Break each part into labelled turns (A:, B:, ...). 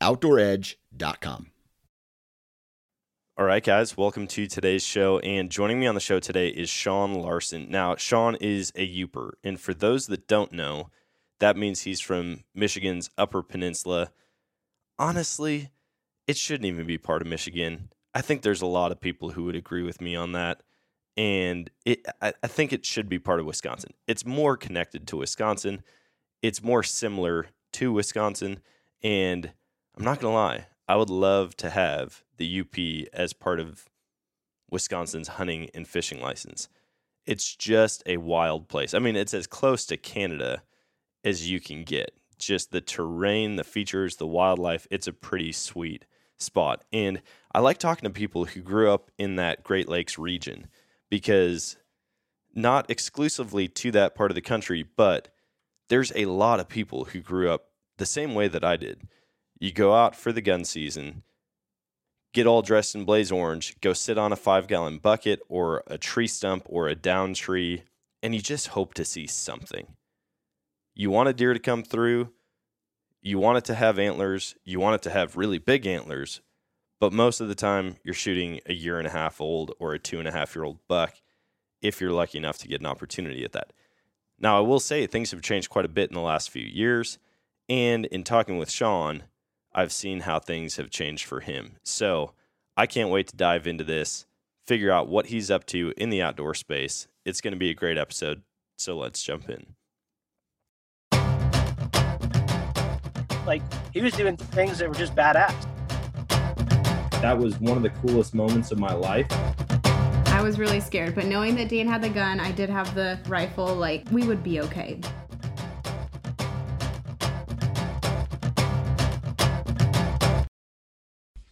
A: OutdoorEdge.com.
B: All right, guys, welcome to today's show. And joining me on the show today is Sean Larson. Now, Sean is a Yooper. And for those that don't know, that means he's from Michigan's Upper Peninsula. Honestly, it shouldn't even be part of Michigan. I think there's a lot of people who would agree with me on that. And it, I, I think it should be part of Wisconsin. It's more connected to Wisconsin, it's more similar to Wisconsin. And I'm not going to lie, I would love to have the UP as part of Wisconsin's hunting and fishing license. It's just a wild place. I mean, it's as close to Canada as you can get. Just the terrain, the features, the wildlife, it's a pretty sweet spot. And I like talking to people who grew up in that Great Lakes region because not exclusively to that part of the country, but there's a lot of people who grew up the same way that I did. You go out for the gun season, get all dressed in blaze orange, go sit on a five gallon bucket or a tree stump or a down tree, and you just hope to see something. You want a deer to come through, you want it to have antlers, you want it to have really big antlers, but most of the time you're shooting a year and a half old or a two and a half year old buck if you're lucky enough to get an opportunity at that. Now, I will say things have changed quite a bit in the last few years. And in talking with Sean, I've seen how things have changed for him. So I can't wait to dive into this, figure out what he's up to in the outdoor space. It's going to be a great episode. So let's jump in.
C: Like, he was doing things that were just badass.
D: That was one of the coolest moments of my life.
E: I was really scared, but knowing that Dan had the gun, I did have the rifle, like, we would be okay.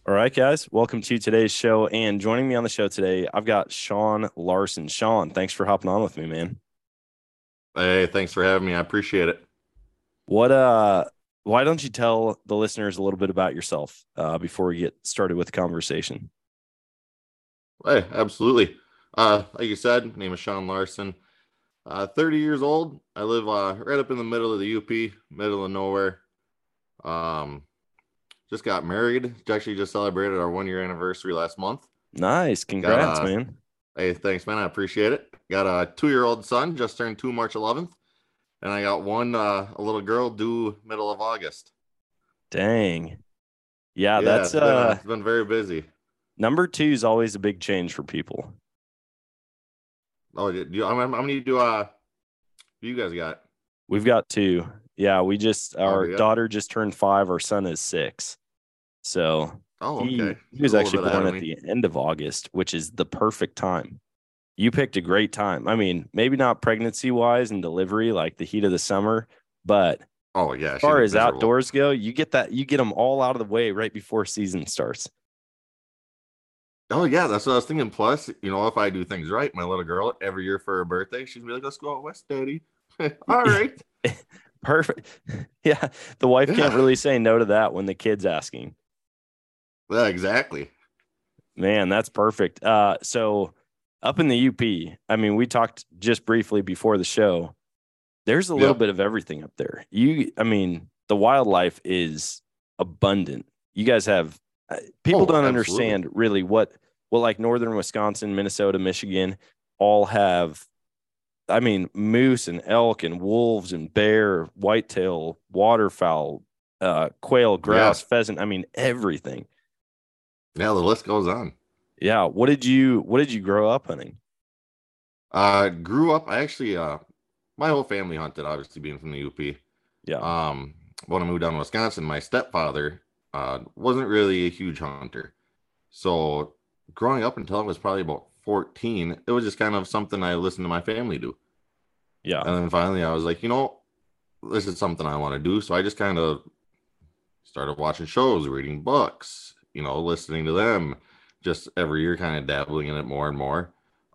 B: All right, guys, welcome to today's show. And joining me on the show today, I've got Sean Larson. Sean, thanks for hopping on with me, man.
F: Hey, thanks for having me. I appreciate it.
B: What uh why don't you tell the listeners a little bit about yourself uh, before we get started with the conversation?
F: Hey, absolutely. Uh, like you said, name is Sean Larson. Uh, 30 years old. I live uh, right up in the middle of the UP, middle of nowhere. Um, just got married. Actually, just celebrated our one year anniversary last month.
B: Nice. Congrats,
F: got, uh,
B: man.
F: Hey, thanks, man. I appreciate it. Got a two year old son, just turned two March 11th. And I got one, uh, a little girl due middle of August.
B: Dang. Yeah,
F: Yeah,
B: that's
F: it's been,
B: uh
F: it's been very busy.
B: number two is always a big change for people.
F: Oh, do you, how many do uh you guys got?
B: We've got two. Yeah, we just oh, our
F: yeah.
B: daughter just turned five. Our son is six. So
F: Oh,
B: he,
F: okay.
B: he was actually born at
F: me.
B: the end of August, which is the perfect time. You picked a great time. I mean, maybe not pregnancy wise and delivery like the heat of the summer, but
F: Oh yeah.
B: as far as
F: miserable.
B: outdoors go, you get that you get them all out of the way right before season starts.
F: Oh yeah, that's what I was thinking. Plus, you know, if I do things right, my little girl every year for her birthday, she's be like, "Let's go out west, daddy." All right.
B: Perfect. Yeah, the wife can't really say no to that when the kid's asking.
F: yeah, exactly.
B: Man, that's perfect. Uh, so up in the UP, I mean, we talked just briefly before the show. There's a little
F: Yeah.
B: bit of everything up there. You, I mean, the wildlife is abundant. You guys have uh, people
F: Oh,
B: don't
F: absolutely.
B: understand really what what like northern Wisconsin, Minnesota, Michigan all have. I mean, moose and elk and wolves and bear, whitetail, waterfowl, uh, quail, grouse, pheasant. I mean, everything.
F: Yeah, the list goes on.
B: Yeah. What did you What did you grow up hunting?
F: Uh, grew up. I actually, uh, my whole family hunted. Obviously, being from the UP.
B: Yeah.
F: Um, when I moved down to Wisconsin, my stepfather uh wasn't really a huge hunter. So growing up until I was probably about 14, it was just kind of something I listened to my family do.
B: yeah.
F: And then finally I was like, you know, this is something I want to do. So I just kind of started watching shows, reading books, you know, listening to them, just every year kind of dabbling in it more and more.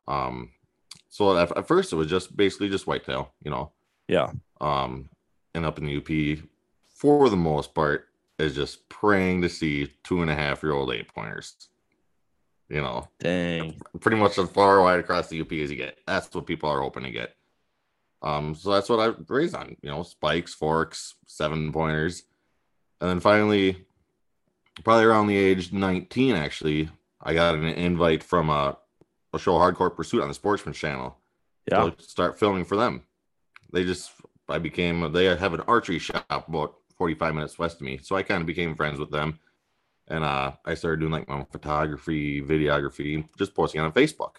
F: Um, so at, at first it was just basically just whitetail, you know.
B: Yeah.
F: Um, and up in the UP, for the most part, is just praying to see two and a half year old eight pointers. You know,
B: Dang.
F: pretty much as far wide across the UP as you get. That's what people are hoping to get. Um, so that's what I raised on, you know, spikes, forks, seven pointers. And then finally, probably around the age 19, actually, I got an invite from a, a show, Hardcore Pursuit, on the Sportsman Channel
B: Yeah.
F: to start filming for them. They just, I became, they have an archery shop about 45 minutes west of me. So I kind of became friends with them. And uh, I started doing like my photography, videography, just posting on Facebook.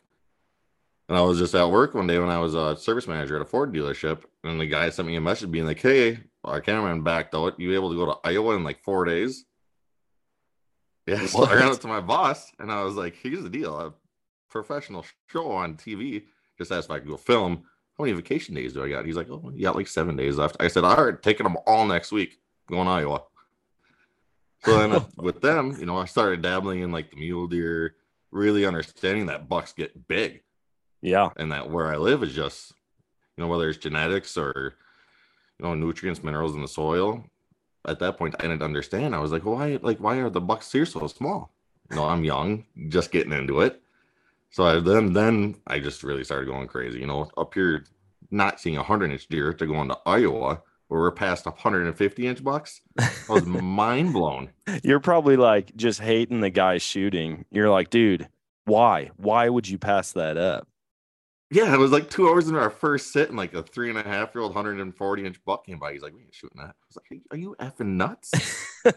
F: And I was just at work one day when I was a service manager at a Ford dealership. And the guy sent me a message being like, hey, our cameraman backed out. You able to go to Iowa in like four days? Yeah, so I ran up to my boss and I was like, here's the deal. A professional show on TV just asked if I could go film. How many vacation days do I got? He's like, oh, you got like seven days left. I said, all right, taking them all next week. Going to Iowa. So then uh, with them, you know, I started dabbling in like the mule deer, really understanding that bucks get big
B: Yeah.
F: and that where I live is just, you know, whether it's genetics or, you know, nutrients, minerals in the soil. At that point, I didn't understand. I was like, why, like, why are the bucks here so small? You know, I'm young, just getting into it. So I, then, then I just really started going crazy. You know, up here, not seeing a hundred inch deer to going to Iowa, we're past 150 inch bucks. I was mind blown.
B: You're probably like just hating the guy shooting. You're like, dude, why? Why would you pass that up?
F: Yeah, it was like two hours into our first sit, and like a three and a half year old, 140 inch buck came by. He's like, "We ain't shooting that." I was like, "Are you effing nuts?"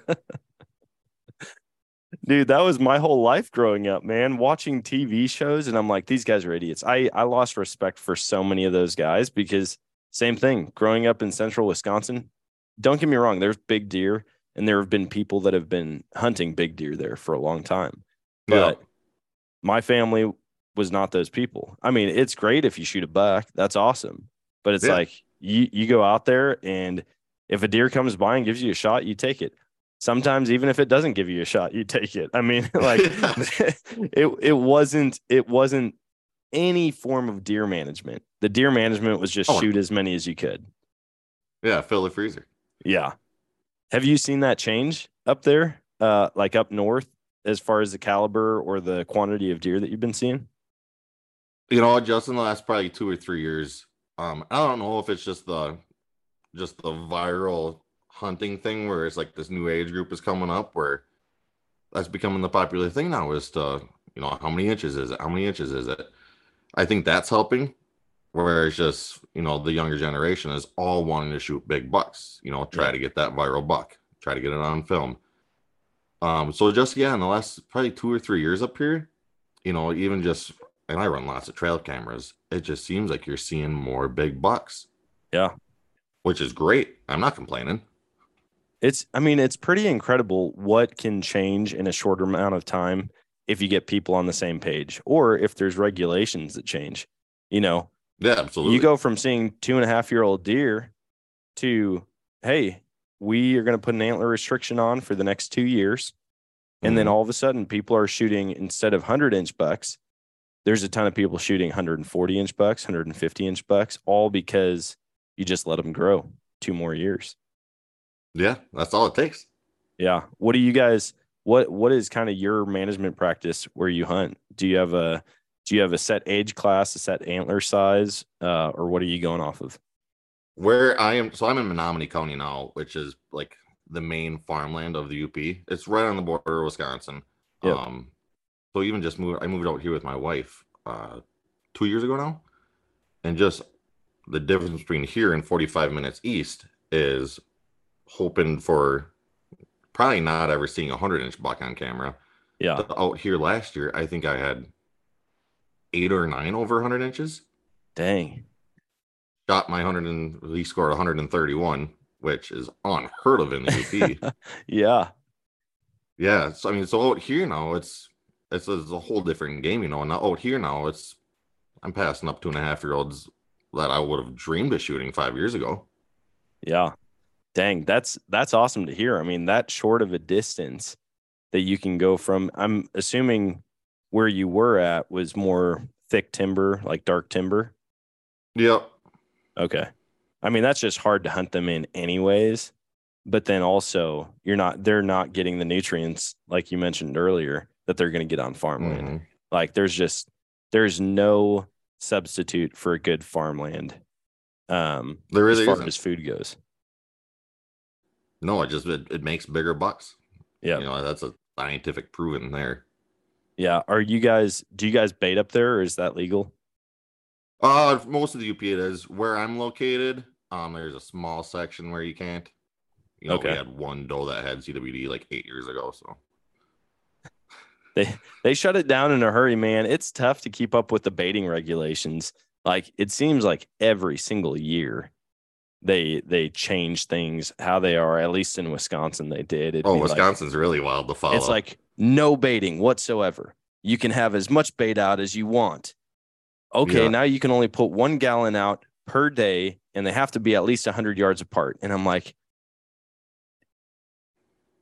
B: Dude, that was my whole life growing up, man. Watching TV shows, and I'm like, these guys are idiots. I I lost respect for so many of those guys because same thing. Growing up in central Wisconsin, don't get me wrong, there's big deer, and there have been people that have been hunting big deer there for a long time. But my family was not those people. I mean, it's great if you shoot a buck, that's awesome. But it's
F: Yeah.
B: like you you go out there and if a deer comes by and gives you a shot, you take it. Sometimes even if it doesn't give you a shot, you take it. I mean, like it it wasn't it wasn't any form of deer management. The deer management was just
F: Oh.
B: shoot as many as you could.
F: yeah, fill the freezer.
B: Yeah. Have you seen that change up there? Uh like up north as far as the caliber or the quantity of deer that you've been seeing?
F: You know, just in the last probably two or three years, um, I don't know if it's just the just the viral hunting thing where it's like this new age group is coming up where that's becoming the popular thing now is to you know how many inches is it how many inches is it i think that's helping where it's just you know the younger generation is all wanting to shoot big bucks you know try
B: Yeah.
F: to get that viral buck try to get it on film. Um so just yeah in the last probably two or three years up here you know even just and i run lots of trail cameras it just seems like you're seeing more big bucks.
B: Yeah.
F: which is great. I'm not complaining.
B: It's I mean, it's pretty incredible what can change in a shorter amount of time if you get people on the same page or if there's regulations that change. You know,
F: yeah absolutely
B: you go from seeing two and a half year old deer to, hey, we are going to put an antler restriction on for the next two years. And then
F: Mhm.
B: all of a sudden, people are shooting instead of 100 inch bucks, there's a ton of people shooting 140 inch bucks, 150 inch bucks, all because you just let them grow two more years.
F: yeah that's all it takes
B: Yeah. What do you guys what what is kind of your management practice where you hunt? Do you have a do you have a set age class, a set antler size, uh, or what are you going off of?
F: Where I am, so I'm in Menominee County now, which is like the main farmland of the UP. It's right on the border of Wisconsin.
B: Yep.
F: Um, so even just moved, I moved out here with my wife uh, two years ago now, and just the difference between here and 45 minutes east is hoping for probably not ever seeing a 100 inch buck on camera.
B: Yeah.
F: But out oh, here last year, I think I had eight or nine over 100 inches.
B: Dang.
F: shot my 100 and he scored 131 which is unheard of in the UP.
B: Yeah.
F: yeah, so I mean, so out here now it's it's, it's a whole different game, you know. And now out here now it's I'm passing up two and a half year olds that I would have dreamed of shooting five years ago.
B: Yeah. Dang, that's that's awesome to hear. I mean, that short of a distance that you can go from. I'm assuming where you were at was more thick timber, like dark timber.
F: Yep.
B: Okay. I mean, that's just hard to hunt them in anyways. But then also you're not they're not getting the nutrients like you mentioned earlier that they're going to get on farmland.
F: Mhm.
B: Like there's just there's no substitute for a good farmland. Um
F: There
B: as far
F: isn't.
B: as food goes.
F: No, it just it, it makes bigger bucks.
B: Yeah.
F: You know, that's a scientific proven there.
B: Yeah. Are you guys do you guys bait up there or is that legal?
F: Uh most of the UP it is where I'm located. Um, there's a small section where you can't. You know,
B: Okay.
F: we had one doe that had CWD like eight years ago. So
B: They they shut it down in a hurry, man. It's tough to keep up with the baiting regulations. Like it seems like every single year they they change things how they are. At least in Wisconsin, they did. It'd
F: oh,
B: be like-
F: Wisconsin's really wild to follow.
B: it's like no baiting whatsoever. You can have as much bait out as you want. Okay,
F: Yeah.
B: now you can only put one gallon out per day, and they have to be at least 100 yards apart. And I'm like,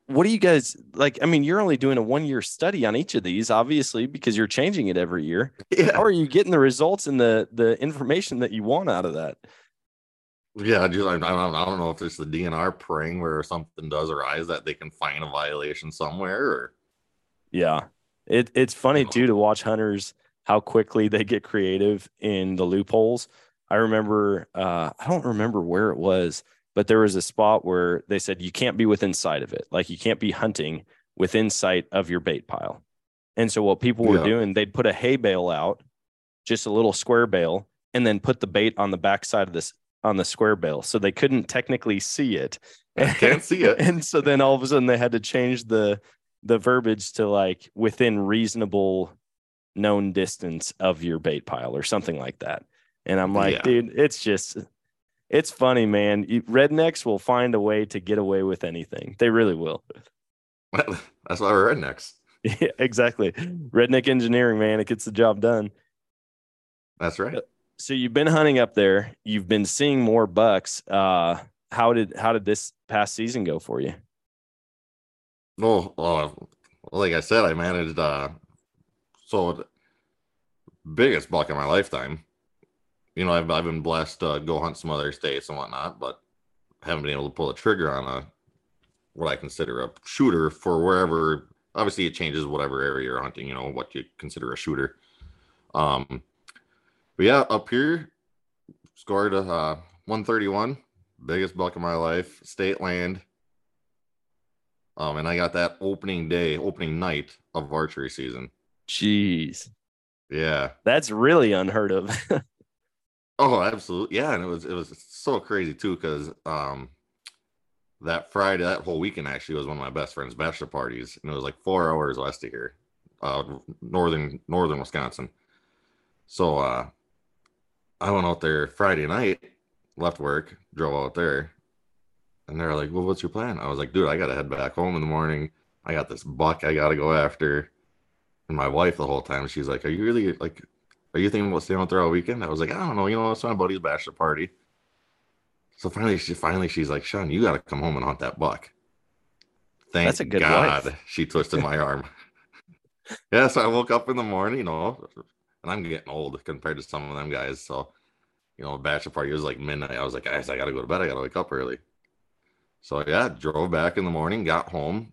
B: what do you guys like? I mean, you're only doing a one year study on each of these, obviously, because you're changing it every year.
F: yeah,
B: How are you getting the results and the the information that you want out of that?
F: Yeah. I Just, I, I, don't, I don't know if it's the DNR praying where something does arise that they can find a violation somewhere. Or
B: Yeah. It it's funny too to watch hunters how quickly they get creative in the loopholes. I remember uh I don't remember where it was, but there was a spot where they said you can't be within sight of it. Like you can't be hunting within sight of your bait pile. And so what people were
F: Yeah.
B: doing, they'd put a hay bale out, just a little square bale, and then put the bait on the backside of this on the square bill, So they couldn't technically see it.
F: I can't see it.
B: and so then all of a sudden they had to change the the verbiage to like within reasonable known distance of your bait pile or something like that. And I'm like,
F: Yeah.
B: dude, it's just it's funny, man. You- Rednecks will find a way to get away with anything. They really will.
F: Well, That's why we're rednecks.
B: yeah, exactly. Redneck engineering, man, it gets the job done.
F: That's right.
B: Uh, So you've been hunting up there. You've been seeing more bucks. Uh, how did how did this past season go for you?
F: Well, like I said, I managed uh so biggest buck in my lifetime. You know, I've I've been blessed to go hunt some other states and whatnot, but haven't been able to pull the trigger on a what I consider a shooter for wherever obviously it changes whatever area you're hunting, you know, what you consider a shooter. Um but yeah, up here scored a uh 131, biggest buck of my life, state land. Um, and I got that opening day, opening night of archery season.
B: Jeez,
F: Yeah.
B: that's really unheard of.
F: Oh, absolutely. Yeah, and it was it was so crazy too because um that Friday, that whole weekend actually was one of my best friend's bachelor parties, and it was like four hours west of here, uh, northern northern Wisconsin. So uh, I went out there Friday night, left work, drove out there, and they're like, "Well, what's your plan?" I was like, "Dude, I gotta head back home in the morning. I got this buck I gotta go after." And my wife the whole time, she's like, "Are you really like?" Are you thinking about staying out there all weekend? I was like, I don't know, you know, it's my buddy's bachelor party. So finally, she finally she's like, Sean, you got to come home and hunt that buck. Thank
B: That's a good
F: God
B: wife.
F: she twisted my arm. yeah, so I woke up in the morning, you know, and I'm getting old compared to some of them guys. So, you know, bachelor party was like midnight. I was like, guys, I got to go to bed. I got to wake up early. So yeah, drove back in the morning, got home,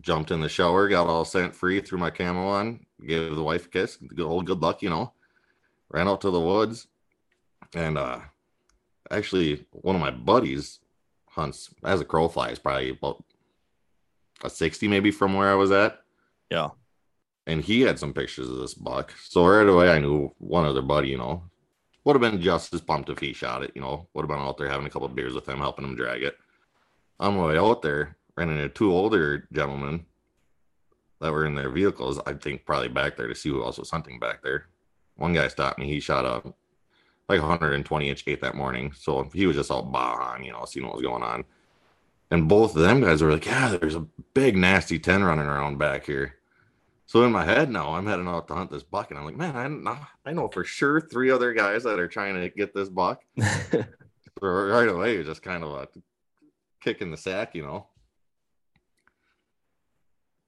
F: jumped in the shower, got all scent free, threw my camo on, gave the wife a kiss, good old good luck, you know. Ran out to the woods, and uh actually one of my buddies hunts as a crow flies, probably about a 60 maybe from where I was at.
B: Yeah.
F: And he had some pictures of this buck. So right away I knew one other buddy, you know, would have been just as pumped if he shot it, you know, would have been out there having a couple beers with him, helping him drag it. On my way out there, ran into two older gentlemen that were in their vehicles. I think probably back there to see who else was hunting back there. One guy stopped me. He shot a like 120 inch eight that morning. So he was just all bah on, you know, seeing what was going on. And both of them guys were like, Yeah, there's a big nasty 10 running around back here. So in my head now, I'm heading out to hunt this buck, and I'm like, man, I know, I know for sure three other guys that are trying to get this buck. So right away, it's just kind of a kick in the sack, you know.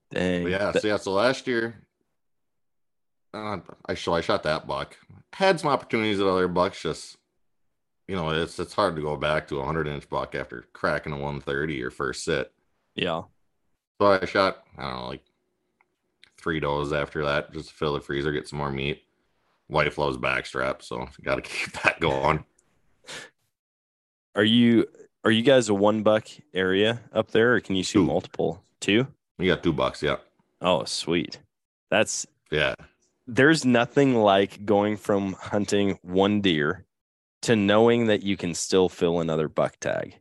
B: Dang.
F: But yeah,
B: That-
F: so yeah, so last year, uh, I so I shot that buck. Had some opportunities at other bucks, just you know, it's it's hard to go back to a hundred inch buck after cracking a one thirty your first sit.
B: yeah.
F: So I shot, I don't know, like does after that, just to fill the freezer, get some more meat. Wife loves backstrap, so got to keep that going.
B: Are you are you guys a one buck area up there, or can you shoot
F: Two.
B: multiple? Two?
F: We got two bucks, yeah,
B: Oh, sweet. That's
F: yeah.
B: there's nothing like going from hunting one deer to knowing that you can still fill another buck tag.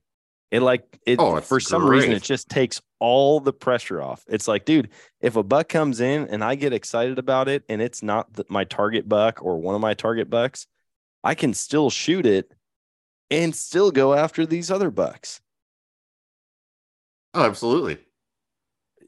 B: It like it
F: Oh,
B: for some reason it just takes all the pressure off. It's like, dude, if a buck comes in and I get excited about it and it's not the, my target buck or one of my target bucks, I can still shoot it and still go after these other bucks.
F: Oh, absolutely.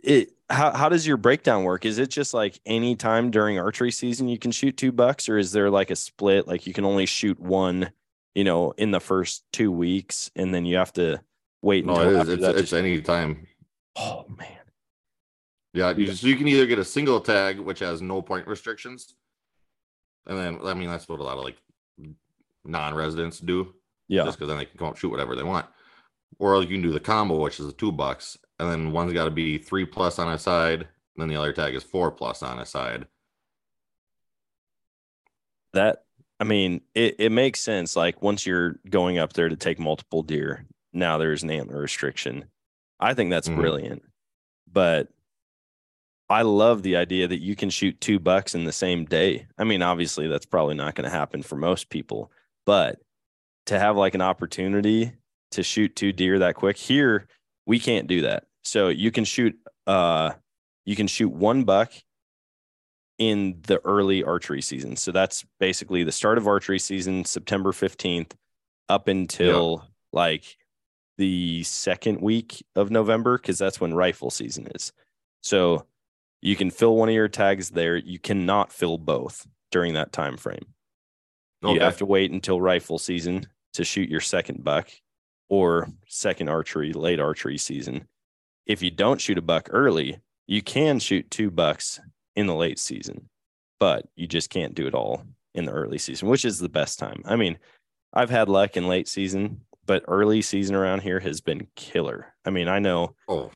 B: it how how does your breakdown work? Is it just like any time during archery season you can shoot two bucks, or is there like a split? Like you can only shoot one, you know, in the first two weeks, and then you have to wait
F: No, it is. It's, it's
B: to-
F: any time.
B: oh man,
F: Yeah, you, so you can either get a single tag, which has no point restrictions, and then I mean that's what a lot of like non-residents do,
B: yeah,
F: just because then they can come up shoot whatever they want. Or you can do the combo, which is the two bucks, and then one's got to be three plus on a side, and then the other tag is four plus on a side.
B: that I mean, it it makes sense. Like once you're going up there to take multiple deer, now there's an antler restriction. I think that's
F: Mhm.
B: brilliant, but I love the idea that you can shoot two bucks in the same day. I mean, obviously, that's probably not going to happen for most people, but to have like an opportunity to shoot two deer that quick here, we can't do that. So you can shoot, uh, you can shoot one buck in the early archery season. So that's basically the start of archery season, September 15th, up until like the second week of November, because that's when rifle season is. So you can fill one of your tags there. You cannot fill both during that time frame. You have to wait until rifle season to shoot your second buck or second archery, late archery season. If you don't shoot a buck early, you can shoot two bucks in the late season, but you just can't do it all in the early season, which is the best time. I mean, I've had luck in late season, but early season around here has been killer. I mean, I know
F: Oh,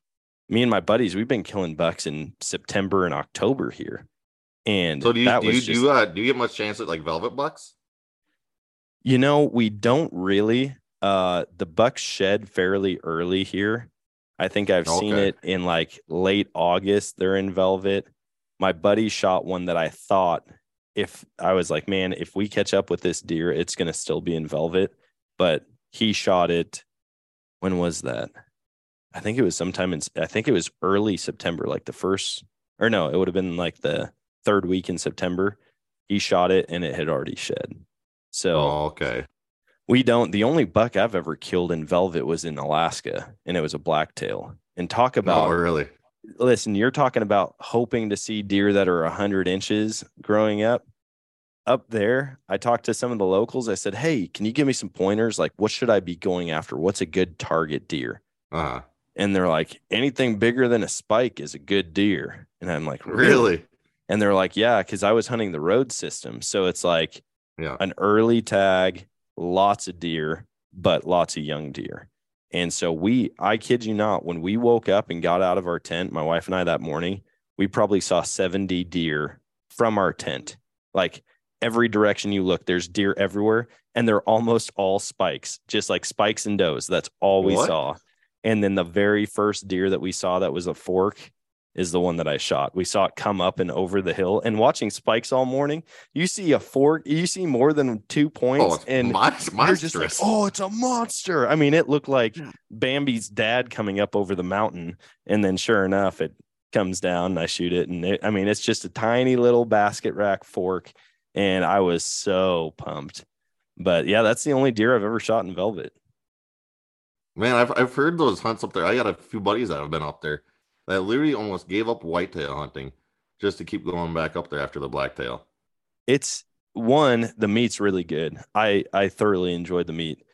B: me and my buddies, we've been killing bucks in September and October here. And
F: so do you
B: that
F: do
B: was
F: you,
B: just,
F: do you, uh, do you get much chance at like velvet bucks?
B: You know, we don't really. Uh, the bucks shed fairly early here. I think I've seen it in like late August. They're in velvet. My buddy shot one that I thought if I was like, man, if we catch up with this deer, it's gonna still be in velvet. But he shot it. When was that? I think it was sometime in. I think it was early September, like the first, or no, it would have been like the third week in September. He shot it and it had already shed. So
F: Oh, okay.
B: we don't. The only buck I've ever killed in velvet was in Alaska, and it was a blacktail. And talk oh, about
F: oh, really?
B: listen, you're talking about hoping to see deer that are 100 inches growing up. Up there, I talked to some of the locals. I said, Hey, can you give me some pointers? Like, what should I be going after? What's a good target deer?
F: Uh,
B: And they're like, Anything bigger than a spike is a good deer. And I'm like,
F: really?
B: And they're like, Yeah, because I was hunting the road system. So it's like,
F: Yeah.
B: an early tag, lots of deer, but lots of young deer. And so we, I kid you not, when we woke up and got out of our tent, my wife and I that morning, we probably saw 70 deer from our tent. Like every direction you look, there's deer everywhere, and they're almost all spikes, just like spikes and does. That's all we
F: What?
B: saw. And then the very first deer that we saw that was a fork is the one that I shot. We saw it come up and over the hill. And watching spikes all morning, you see a fork, you see more than two oh, points,
F: Oh, it's
B: and
F: mon-
B: you're just like, oh, it's a monster. I mean, it looked like Bambi's dad coming up over the mountain, and then sure enough, it comes down. And I shoot it, and it, I mean, it's just a tiny little basket rack fork, and I was so pumped. But yeah, that's the only deer I've ever shot in velvet.
F: Man, I've I've heard those hunts up there. I got a few buddies that have been up there that literally almost gave up whitetail hunting just to keep going back up there after the blacktail.
B: It's one, the meat's really good. I I thoroughly enjoyed the meat.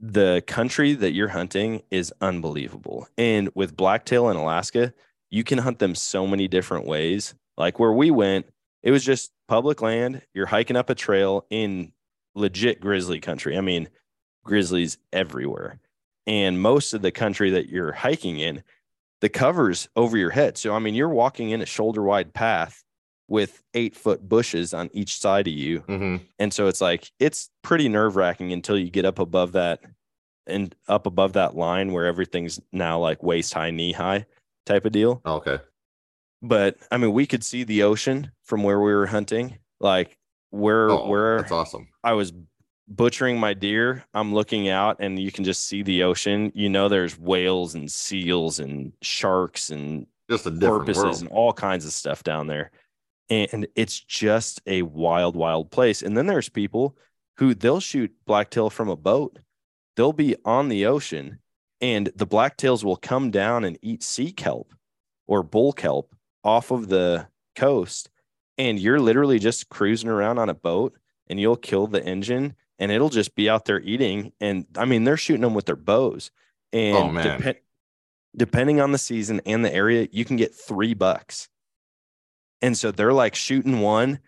B: the country that you're hunting is unbelievable. And with blacktail in Alaska, you can hunt them so many different ways. Like where we went, it was just public land. You're hiking up a trail in legit grizzly country. I mean, grizzlies everywhere. And most of the country that you're hiking in, the cover's over your head. So, I mean, you're walking in a shoulder wide path with eight foot bushes on each side of you.
F: hmm
B: And so it's like, it's pretty nerve wracking until you get up above that and up above that line where everything's now like waist high, knee high type of deal.
F: Okay.
B: But I mean, we could see the ocean from where we were hunting. Like where,
F: Oh,
B: where
F: that's awesome.
B: I was butchering my deer, I'm looking out and you can just see the ocean. You know, there's whales and seals and sharks and
F: Just a different
B: porpoises
F: world.
B: and all kinds of stuff down there. And it's just a wild, wild place. And then there's people who they'll shoot blacktail from a boat. They'll be on the ocean and the blacktails will come down and eat sea kelp or bull kelp off of the coast. And you're literally just cruising around on a boat and you'll kill the engine and it'll just be out there eating. And I mean, they're shooting them with their bows. And
F: Oh, man.
B: depen- depending on the season and the area, you can get three bucks. And so they're like shooting one,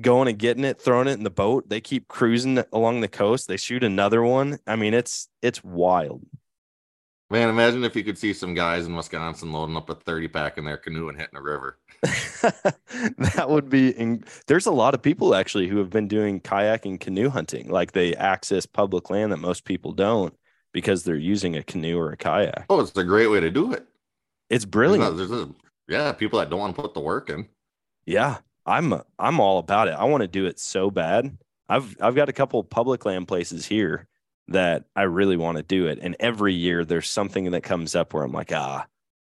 B: going and getting it, throwing it in the boat. They keep cruising along the coast. They shoot another one. I mean, it's it's wild.
F: Man, imagine if you could see some guys in Wisconsin loading up a 30 pack in their canoe and hitting a river.
B: that would be in, there's a lot of people actually who have been doing kayak and canoe hunting like they access public land that most people don't because they're using a canoe or a kayak
F: Oh, it's a great way to do it.
B: it's
F: There's
B: brilliant
F: there's a- yeah, people that don't want to put the work in.
B: yeah i'm i'm all about it i want to do it so bad i've i've got a couple public land places here that i really want to do it and every year there's something that comes up where i'm like ah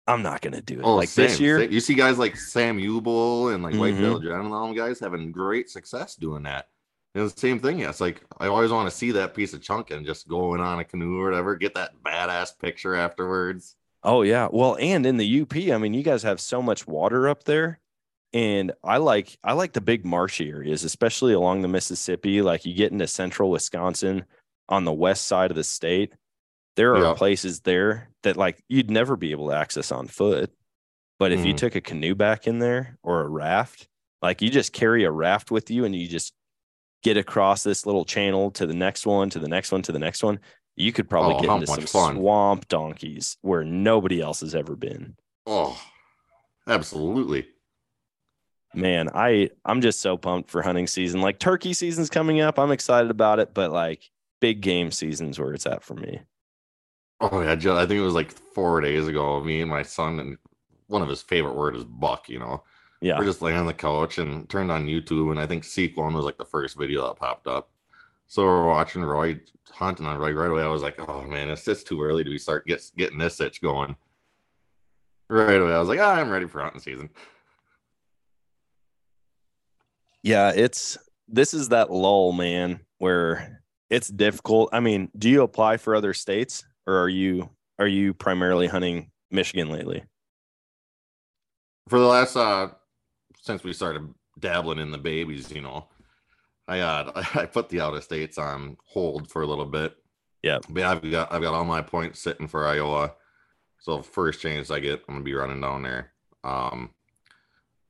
B: i'm not gonna do it
F: Oh,
B: like
F: same,
B: this year
F: same. you see guys like Sam Ubel and like
B: Mhm.
F: Whitetail Jen and all them guys having great success doing that. And the same thing. Yeah, it's like I always want to see that piece of chunk and just going on a canoe or whatever, get that badass picture afterwards.
B: Oh yeah. Well, and in the UP, I mean, you guys have so much water up there. And I like I like the big marshy areas, especially along the Mississippi. Like you get into central Wisconsin on the west side of the state. There are
F: Yeah.
B: places there that like you'd never be able to access on foot. But if you
F: Mhm.
B: took a canoe back in there or a raft, like you just carry a raft with you and you just get across this little channel to the next one, to the next one, to the next one, you could probably
F: Oh,
B: get into some
F: fun.
B: swamp donkeys where nobody else has ever been.
F: Oh, absolutely.
B: Man, I I'm just so pumped for hunting season. Like turkey season's coming up. I'm excited about it, but like big game season's where it's at for me.
F: Oh yeah, Jill, I think it was like four days ago. Me and my son and one of his favorite word is buck. You know,
B: Yeah.
F: we're just laying on the couch and turned on YouTube, and I think Seek One was like the first video that popped up. So we're watching Roy hunting on Roy right away. I was like, oh man, it's just too early to be start get, getting this itch going. Right away, I was like, ah, I'm ready for hunting season.
B: Yeah, it's this is that lull, man, where it's difficult. I mean, do you apply for other states or are you are you primarily hunting Michigan lately?
F: For the last uh since we started dabbling in the babies, you know, I uh I put the out of states on hold for a little bit.
B: Yeah.
F: But I've got I've got all my points sitting for Iowa. So first chance I get, I'm gonna be running down there. Um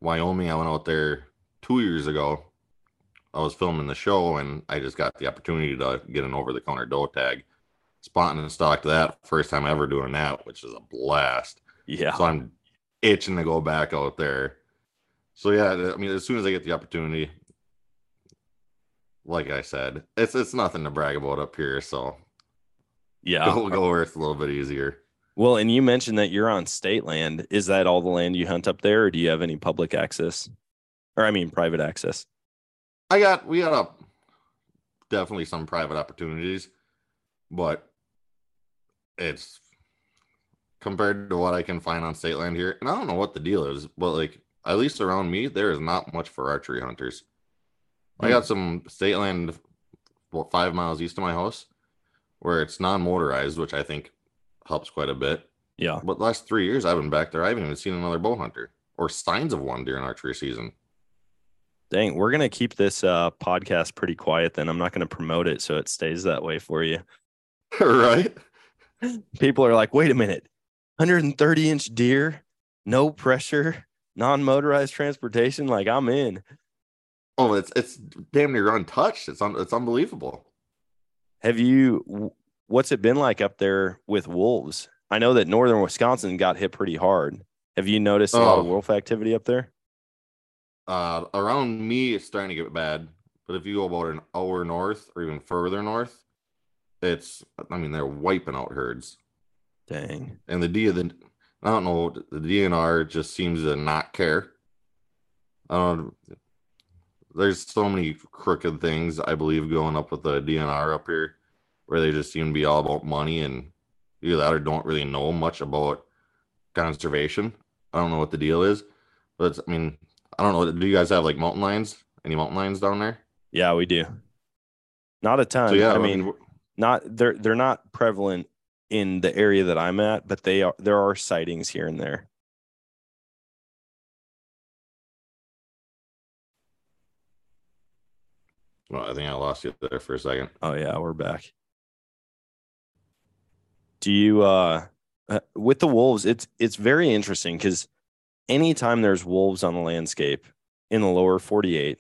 F: Wyoming, I went out there two years ago. I was filming the show and I just got the opportunity to get an over the counter doe tag. Spotting and stocked that first time ever doing that, which is a blast.
B: Yeah.
F: So I'm itching to go back out there. So yeah, I mean, as soon as I get the opportunity, like I said, it's it's nothing to brag about up here. So
B: Yeah.
F: go go where it's a little bit easier.
B: Well, and you mentioned that you're on state land. Is that all the land you hunt up there, or do you have any public access? Or I mean private access?
F: I got we got a definitely some private opportunities, but it's compared to what I can find on state land here, and I don't know what the deal is, but like at least around me, there is not much for archery hunters. I hmm. got some state land what five miles east of my house where it's non-motorized, which I think helps quite a bit.
B: Yeah.
F: But the last three years I've been back there, I haven't even seen another bow hunter or signs of one during archery season.
B: Dang, we're gonna keep this uh, podcast pretty quiet. Then I'm not gonna promote it, so it stays that way for you.
F: right?
B: People are like, wait a minute, 130 inch deer, no pressure, non motorized transportation. Like, I'm in.
F: Oh, it's it's damn near untouched. It's un, it's unbelievable.
B: Have you, what's it been like up there with wolves? I know that northern Wisconsin got hit pretty hard. Have you noticed a lot of
F: Oh.
B: wolf activity up there?
F: Uh, around me, it's starting to get bad. But if you go about an hour north or even further north, it's I mean they're wiping out herds.
B: Dang.
F: And the D of the I don't know the DNR just seems to not care. Um, there's so many crooked things I believe going up with the DNR up here, where they just seem to be all about money and either that or don't really know much about conservation. I don't know what the deal is, but it's, I mean I don't know. Do you guys have like mountain lions? Any mountain lions down there?
B: Yeah, we do. Not a ton.
F: So yeah,
B: I mean, not they're they're not prevalent in the area that I'm at, but they are there are sightings here and there.
F: well, I think I lost you there for a second.
B: Oh yeah, we're back. Do you uh uh, with the wolves, it's it's very interesting because anytime there's wolves on the landscape in the lower 48,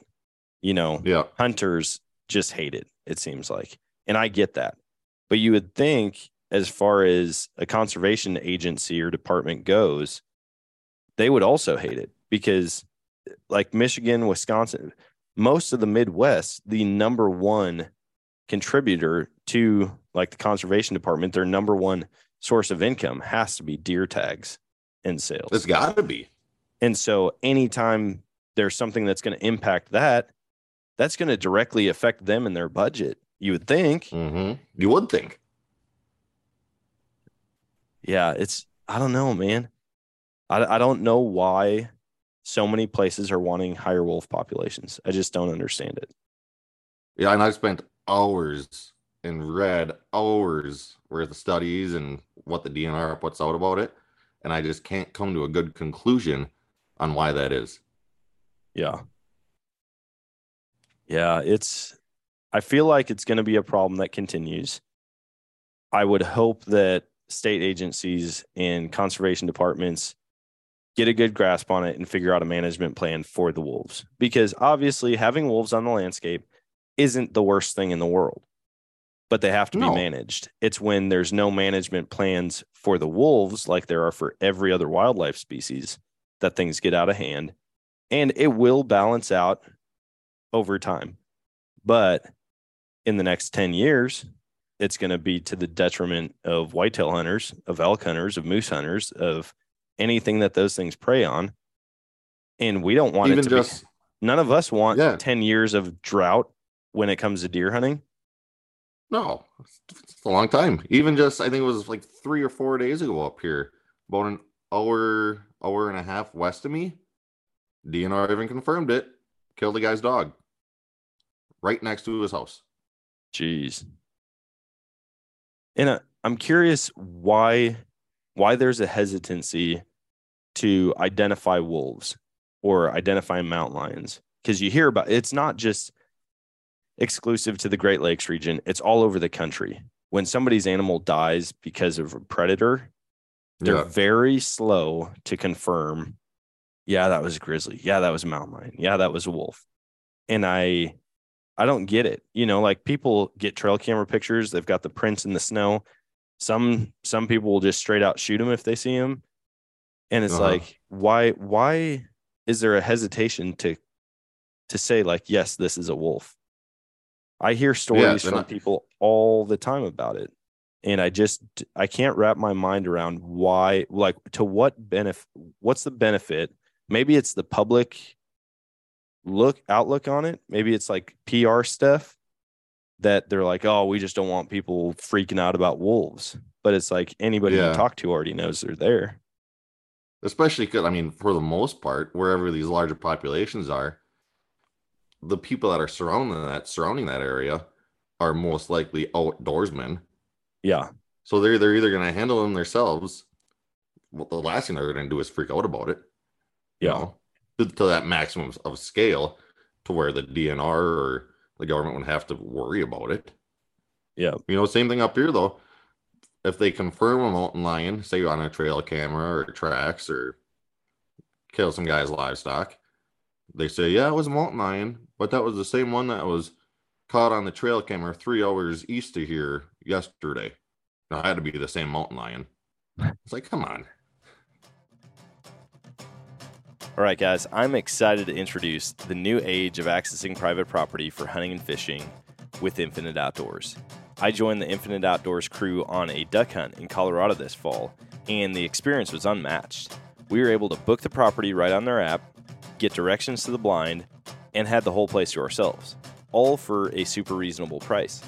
B: you know,
F: Yeah,
B: hunters just hate it, it seems like. And I get that. But you would think, as far as a conservation agency or department goes, they would also hate it because, like Michigan, Wisconsin, most of the Midwest, the number one contributor to like the conservation department, their number one source of income has to be deer tags and sales.
F: it's got to be.
B: And so anytime there's something that's going to impact that, that's going to directly affect them and their budget. You would think.
F: hmm You would think.
B: Yeah, it's I don't know, man. I I don't know why so many places are wanting higher wolf populations. I just don't understand it.
F: Yeah, and I've spent hours and read hours worth of studies and what the DNR puts out about it, and I just can't come to a good conclusion on why that is.
B: Yeah. Yeah, it's I feel like it's going to be a problem that continues. I would hope that state agencies and conservation departments get a good grasp on it and figure out a management plan for the wolves because obviously having wolves on the landscape isn't the worst thing in the world. But they have to
F: No.
B: be managed. It's when there's no management plans for the wolves like there are for every other wildlife species that things get out of hand and it will balance out over time. But in the next 10 years, it's going to be to the detriment of whitetail hunters, of elk hunters, of moose hunters, of anything that those things prey on. And we don't want
F: Even
B: it to
F: just
B: be, none of us want
F: Yeah.
B: 10 years of drought when it comes to deer hunting.
F: no, it's, it's a long time. Even just I think it was like three or four days ago up here, about an hour, hour and a half west of me. DNR even confirmed it. Killed the guy's dog right next to his house.
B: Jeez. And uh, I'm curious why why there's a hesitancy to identify wolves or identify mountain lions because you hear about it's not just exclusive to the Great Lakes region, it's all over the country. When somebody's animal dies because of a predator, they're
F: Yeah.
B: very slow to confirm, yeah, that was a grizzly. Yeah, that was a mountain lion. Yeah, that was a wolf. And I I don't get it. You know, like people get trail camera pictures, they've got the prints in the snow. Some some people will just straight out shoot them if they see them. And it's
F: Uh-huh.
B: like, why why is there a hesitation to to say like, yes, this is a wolf? I hear stories
F: they're
B: from people all the time about it. And I just I can't wrap my mind around why like to what benefit what's the benefit? Maybe it's the public look outlook on it. Maybe it's like PR stuff that they're like, oh, we just don't want people freaking out about wolves. But it's like anybody
F: Yeah.
B: you talk to already knows they're there.
F: especially because I mean, for the most part, wherever these larger populations are, the people that are surrounding that surrounding that area are most likely outdoorsmen.
B: Yeah.
F: So they're they're either going to handle them themselves. Well, the last thing they're going to do is freak out about it. you
B: Yeah.
F: know, to, to that maximum of scale, to where the DNR or the government would have to worry about it.
B: Yeah.
F: You know, same thing up here though. If they confirm a mountain lion, say on a trail camera or tracks or kill some guy's livestock, they say, yeah, it was a mountain lion, but that was the same one that was caught on the trail camera three hours east of here yesterday. Now, it had to be the same mountain lion. It's like, come on.
B: All right, guys, I'm excited to introduce the new age of accessing private property for hunting and fishing with Infinite Outdoors. I joined the Infinite Outdoors crew on a duck hunt in Colorado this fall, and the experience was unmatched. We were able to book the property right on their app, get directions to the blind, and had the whole place to ourselves, all for a super reasonable price.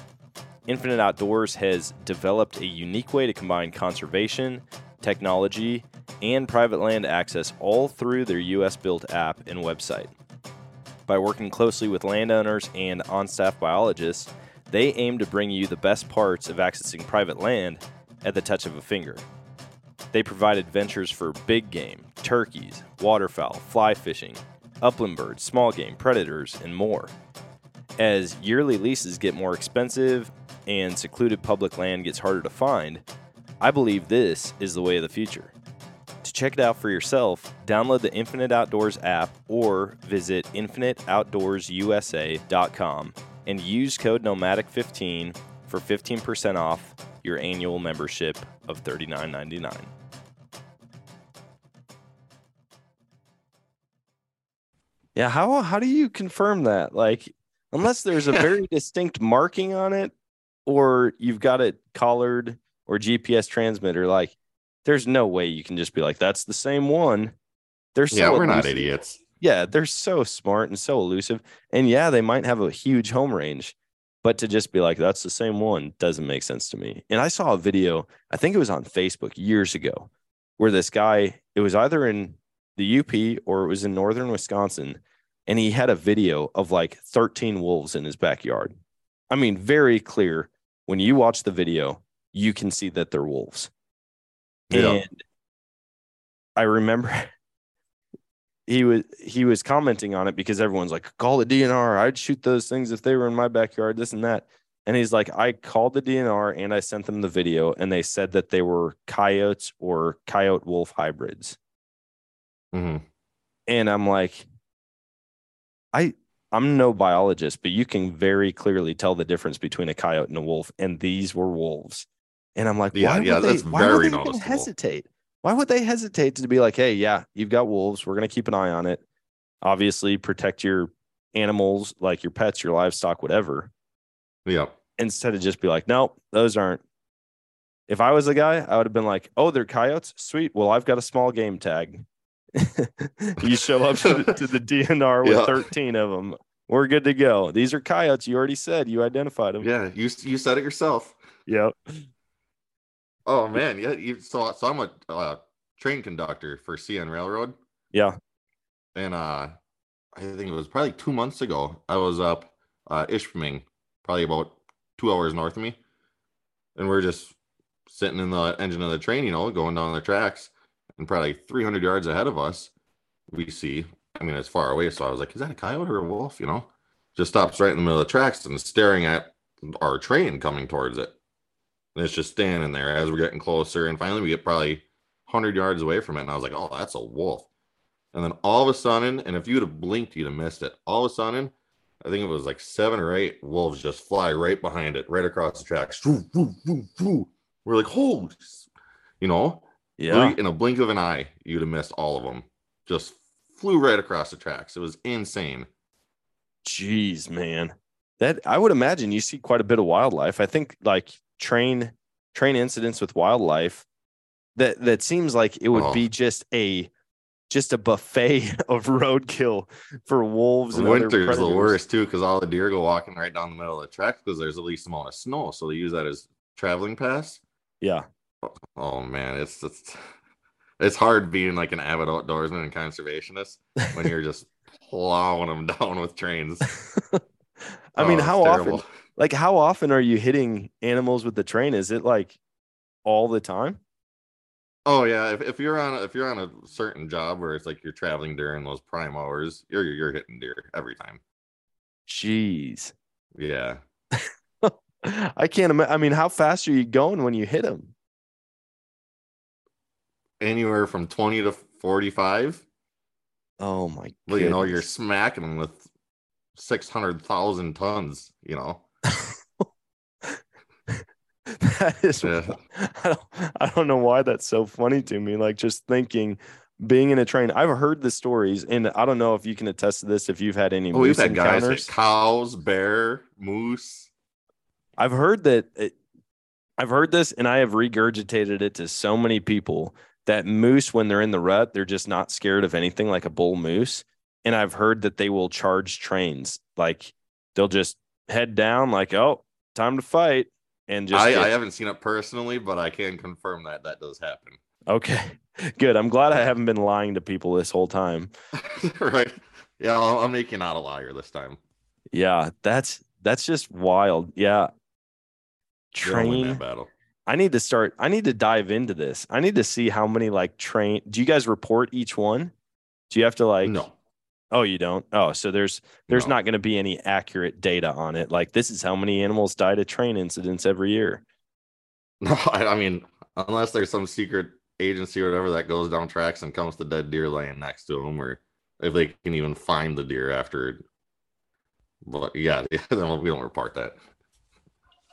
B: Infinite Outdoors has developed a unique way to combine conservation, technology, and private land access all through their US built app and website. By working closely with landowners and on staff biologists, they aim to bring you the best parts of accessing private land at the touch of a finger. They provide adventures for big game, turkeys, waterfowl, fly fishing, upland birds, small game, predators, and more. As yearly leases get more expensive and secluded public land gets harder to find, I believe this is the way of the future. To check it out for yourself, download the Infinite Outdoors app or visit infiniteoutdoorsusa.com and use code NOMADIC15 for 15% off your annual membership of $39.99. Yeah, how how do you confirm that? Like unless there's a very distinct marking on it or you've got it collared or GPS transmitter like there's no way you can just be like that's the same one. They're so
F: yeah, we're not idiots.
B: Yeah, they're so smart and so elusive. And yeah, they might have a huge home range, but to just be like, that's the same one doesn't make sense to me. And I saw a video, I think it was on Facebook years ago, where this guy, it was either in the UP or it was in northern Wisconsin, and he had a video of like 13 wolves in his backyard. I mean, very clear. When you watch the video, you can see that they're wolves.
F: Yeah.
B: And I remember he was he was commenting on it because everyone's like, call the DNR. I'd shoot those things if they were in my backyard, this and that. And he's like, I called the DNR and I sent them the video, and they said that they were coyotes or coyote wolf hybrids.
F: Mhm.
B: And I'm like, I I'm no biologist, but you can very clearly tell the difference between a coyote and a wolf, and these were wolves. And I'm like,
F: Yeah,
B: why
F: yeah,
B: would they,
F: that's
B: why would
F: very
B: they even hesitate? Why would they hesitate to be like, hey, yeah, you've got wolves. We're gonna keep an eye on it. Obviously, protect your animals, like your pets, your livestock, whatever.
F: Yeah.
B: Instead of just be like, no, those aren't. If I was a guy, I would have been like, oh, they're coyotes. Sweet. Well, I've got a small game tag. You show up to the, to the DNR with
F: Yeah.
B: 13 of them. We're good to go. These are coyotes. You already said you identified them.
F: Yeah. You you said it yourself.
B: Yep.
F: Oh man, yeah. You so so I'm a uh, train conductor for CN Railroad,
B: Yeah.
F: and uh, I think it was probably two months ago. I was up uh, Ishpeming, probably about two hours north of me, and we're just sitting in the engine of the train, you know, going down the tracks, and probably 300 yards ahead of us, we see. I mean, it's far away, so I was like, "Is that a coyote or a wolf?" You know, just stops right in the middle of the tracks and staring at our train coming towards it. And it's just standing there as we're getting closer. And finally, we get probably 100 yards away from it. And I was like, oh, that's a wolf. And then all of a sudden, and if you'd have blinked, you'd have missed it. All of a sudden, I think it was like seven or eight wolves just fly right behind it, right across the tracks. We're like, holy, you know,
B: Yeah.
F: in a blink of an eye, you'd have missed all of them. Just flew right across the tracks. It was insane.
B: Jeez, man. That I would imagine you see quite a bit of wildlife. I think like train train incidents with wildlife that that seems like it would
F: Oh.
B: be just a just a buffet of roadkill for wolves and other
F: Winter's the worst too, because all the deer go walking right down the middle of the tracks because there's the least amount of snow. So they use that as traveling pass.
B: Yeah.
F: Oh man, it's just it's hard being like an avid outdoorsman and conservationist when you're just plowing them down with trains.
B: I mean,
F: Oh,
B: how often like how often are you hitting animals with the train? Is it like all the time?
F: Oh yeah, if, if you're on a, if you're on a certain job where it's like you're traveling during those prime hours, you're you're hitting deer every time.
B: Jeez.
F: Yeah.
B: I can't imagine. I mean, how fast are you going when you hit them?
F: Anywhere from 20 to 45.
B: Oh my
F: Well, you know, you're smacking them with 600,000 tons, you know.
B: that is
F: Yeah.
B: I don't, I don't know why that's so funny to me like just thinking being in a train i've heard the stories and i don't know if you can attest to this if you've had any
F: Oh, we've
B: moose
F: had guys
B: encounters
F: hit cows, bear, moose.
B: i've heard that it, i've heard this and i have regurgitated it to so many people that moose when they're in the rut they're just not scared of anything like a bull moose and i've heard that they will charge trains like they'll just head down like oh time to fight and just
F: I,
B: get-
F: I haven't seen it personally, but I can confirm that that does happen.
B: Okay, good. I'm glad I haven't been lying to people this whole time.
F: right? Yeah, I'll, I'll make you not a liar this time.
B: Yeah, that's that's just wild. Yeah.
F: You're gonna win
B: Train.
F: battle.
B: I need to start. I need to dive into this. I need to see how many like train. Do you guys report each one? Do you have to like?
F: no,
B: Oh, you don't. Oh, so there's there's
F: No.
B: not going to be any accurate data on it. Like this is how many animals died to train incidents every year.
F: no. I, I mean, unless there's some secret agency or whatever that goes down tracks and comes to dead deer laying next to them, or if they can even find the deer after. But yeah, we don't report that.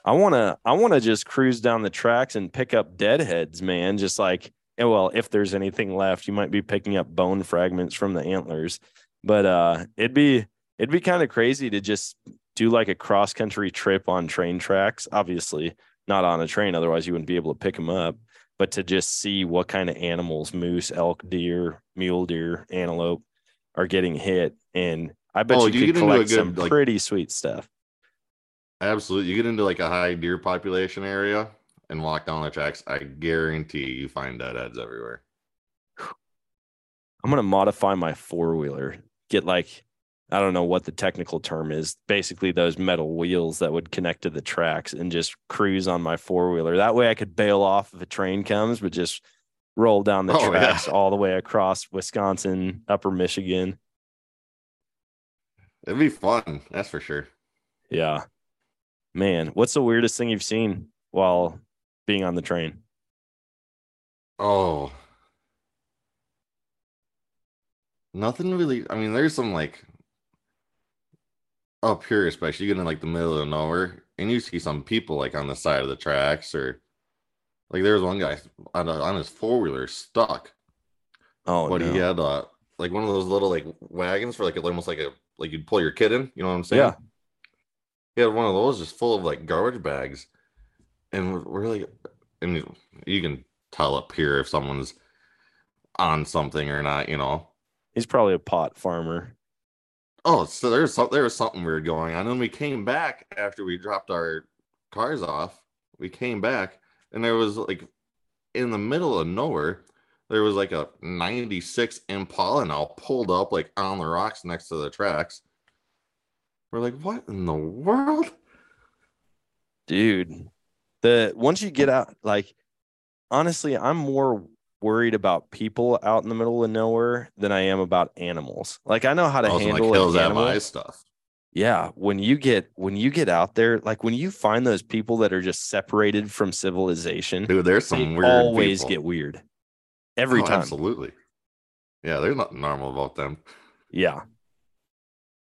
B: I want to I want to just cruise down the tracks and pick up deadheads, man. Just like eh, well, if there's anything left, you might be picking up bone fragments from the antlers. But uh it'd be it'd be kind of crazy to just do like a cross country trip on train tracks. Obviously, not on a train otherwise you wouldn't be able to pick them up, but to just see what kind of animals, moose, elk, deer, mule deer, antelope are getting hit and I bet
F: Oh,
B: you
F: you
B: could
F: get into a
B: collect some
F: like-
B: pretty sweet stuff.
F: Absolutely. You get into like a high deer population area and walk down the tracks. I guarantee you find deadheads everywhere.
B: I'm gonna modify my four wheeler. Get like I don't know what the technical term is. Basically, those metal wheels that would connect to the tracks and just cruise on my four wheeler. That way, I could bail off if a train comes, but just roll down the
F: Oh, yeah.
B: tracks all the way across Wisconsin, Upper Michigan.
F: It'd be fun, that's for sure.
B: Yeah, man. What's the weirdest thing you've seen while being on the train?
F: Oh. Nothing really. I mean, there's some like up here, especially you get in like the middle of nowhere, and you see some people like on the side of the tracks, or like there was one guy on, a, on his four wheeler stuck,
B: Oh
F: but
B: no.
F: he had uh like one of those little like wagons for like almost like a like you'd pull your kid in. You know what I'm saying?
B: Yeah.
F: He had one of those just full of like garbage bags, and we're, like, and you- you can tell up here if someone's on something or not. You know.
B: He's probably a pot farmer.
F: Oh, so there's some, there was something weird going on. And then we came back after we dropped our cars off. We came back, and there was like in the middle of nowhere, there was like a 96 Impala now pulled up like on the rocks next to the tracks. We're like, what in the world?
B: dude the once you get out like honestly i'm more worried about people out in the middle of nowhere than i am about animals like i know how to
F: Also,
B: handle
F: like hills
B: an
F: stuff.
B: yeah when you get when you get out there like when you find those people that are just separated from civilization
F: Dude, there's
B: they
F: some weird
B: always
F: people.
B: get weird every
F: Oh,
B: time
F: Absolutely. Yeah, there's nothing normal about them.
B: yeah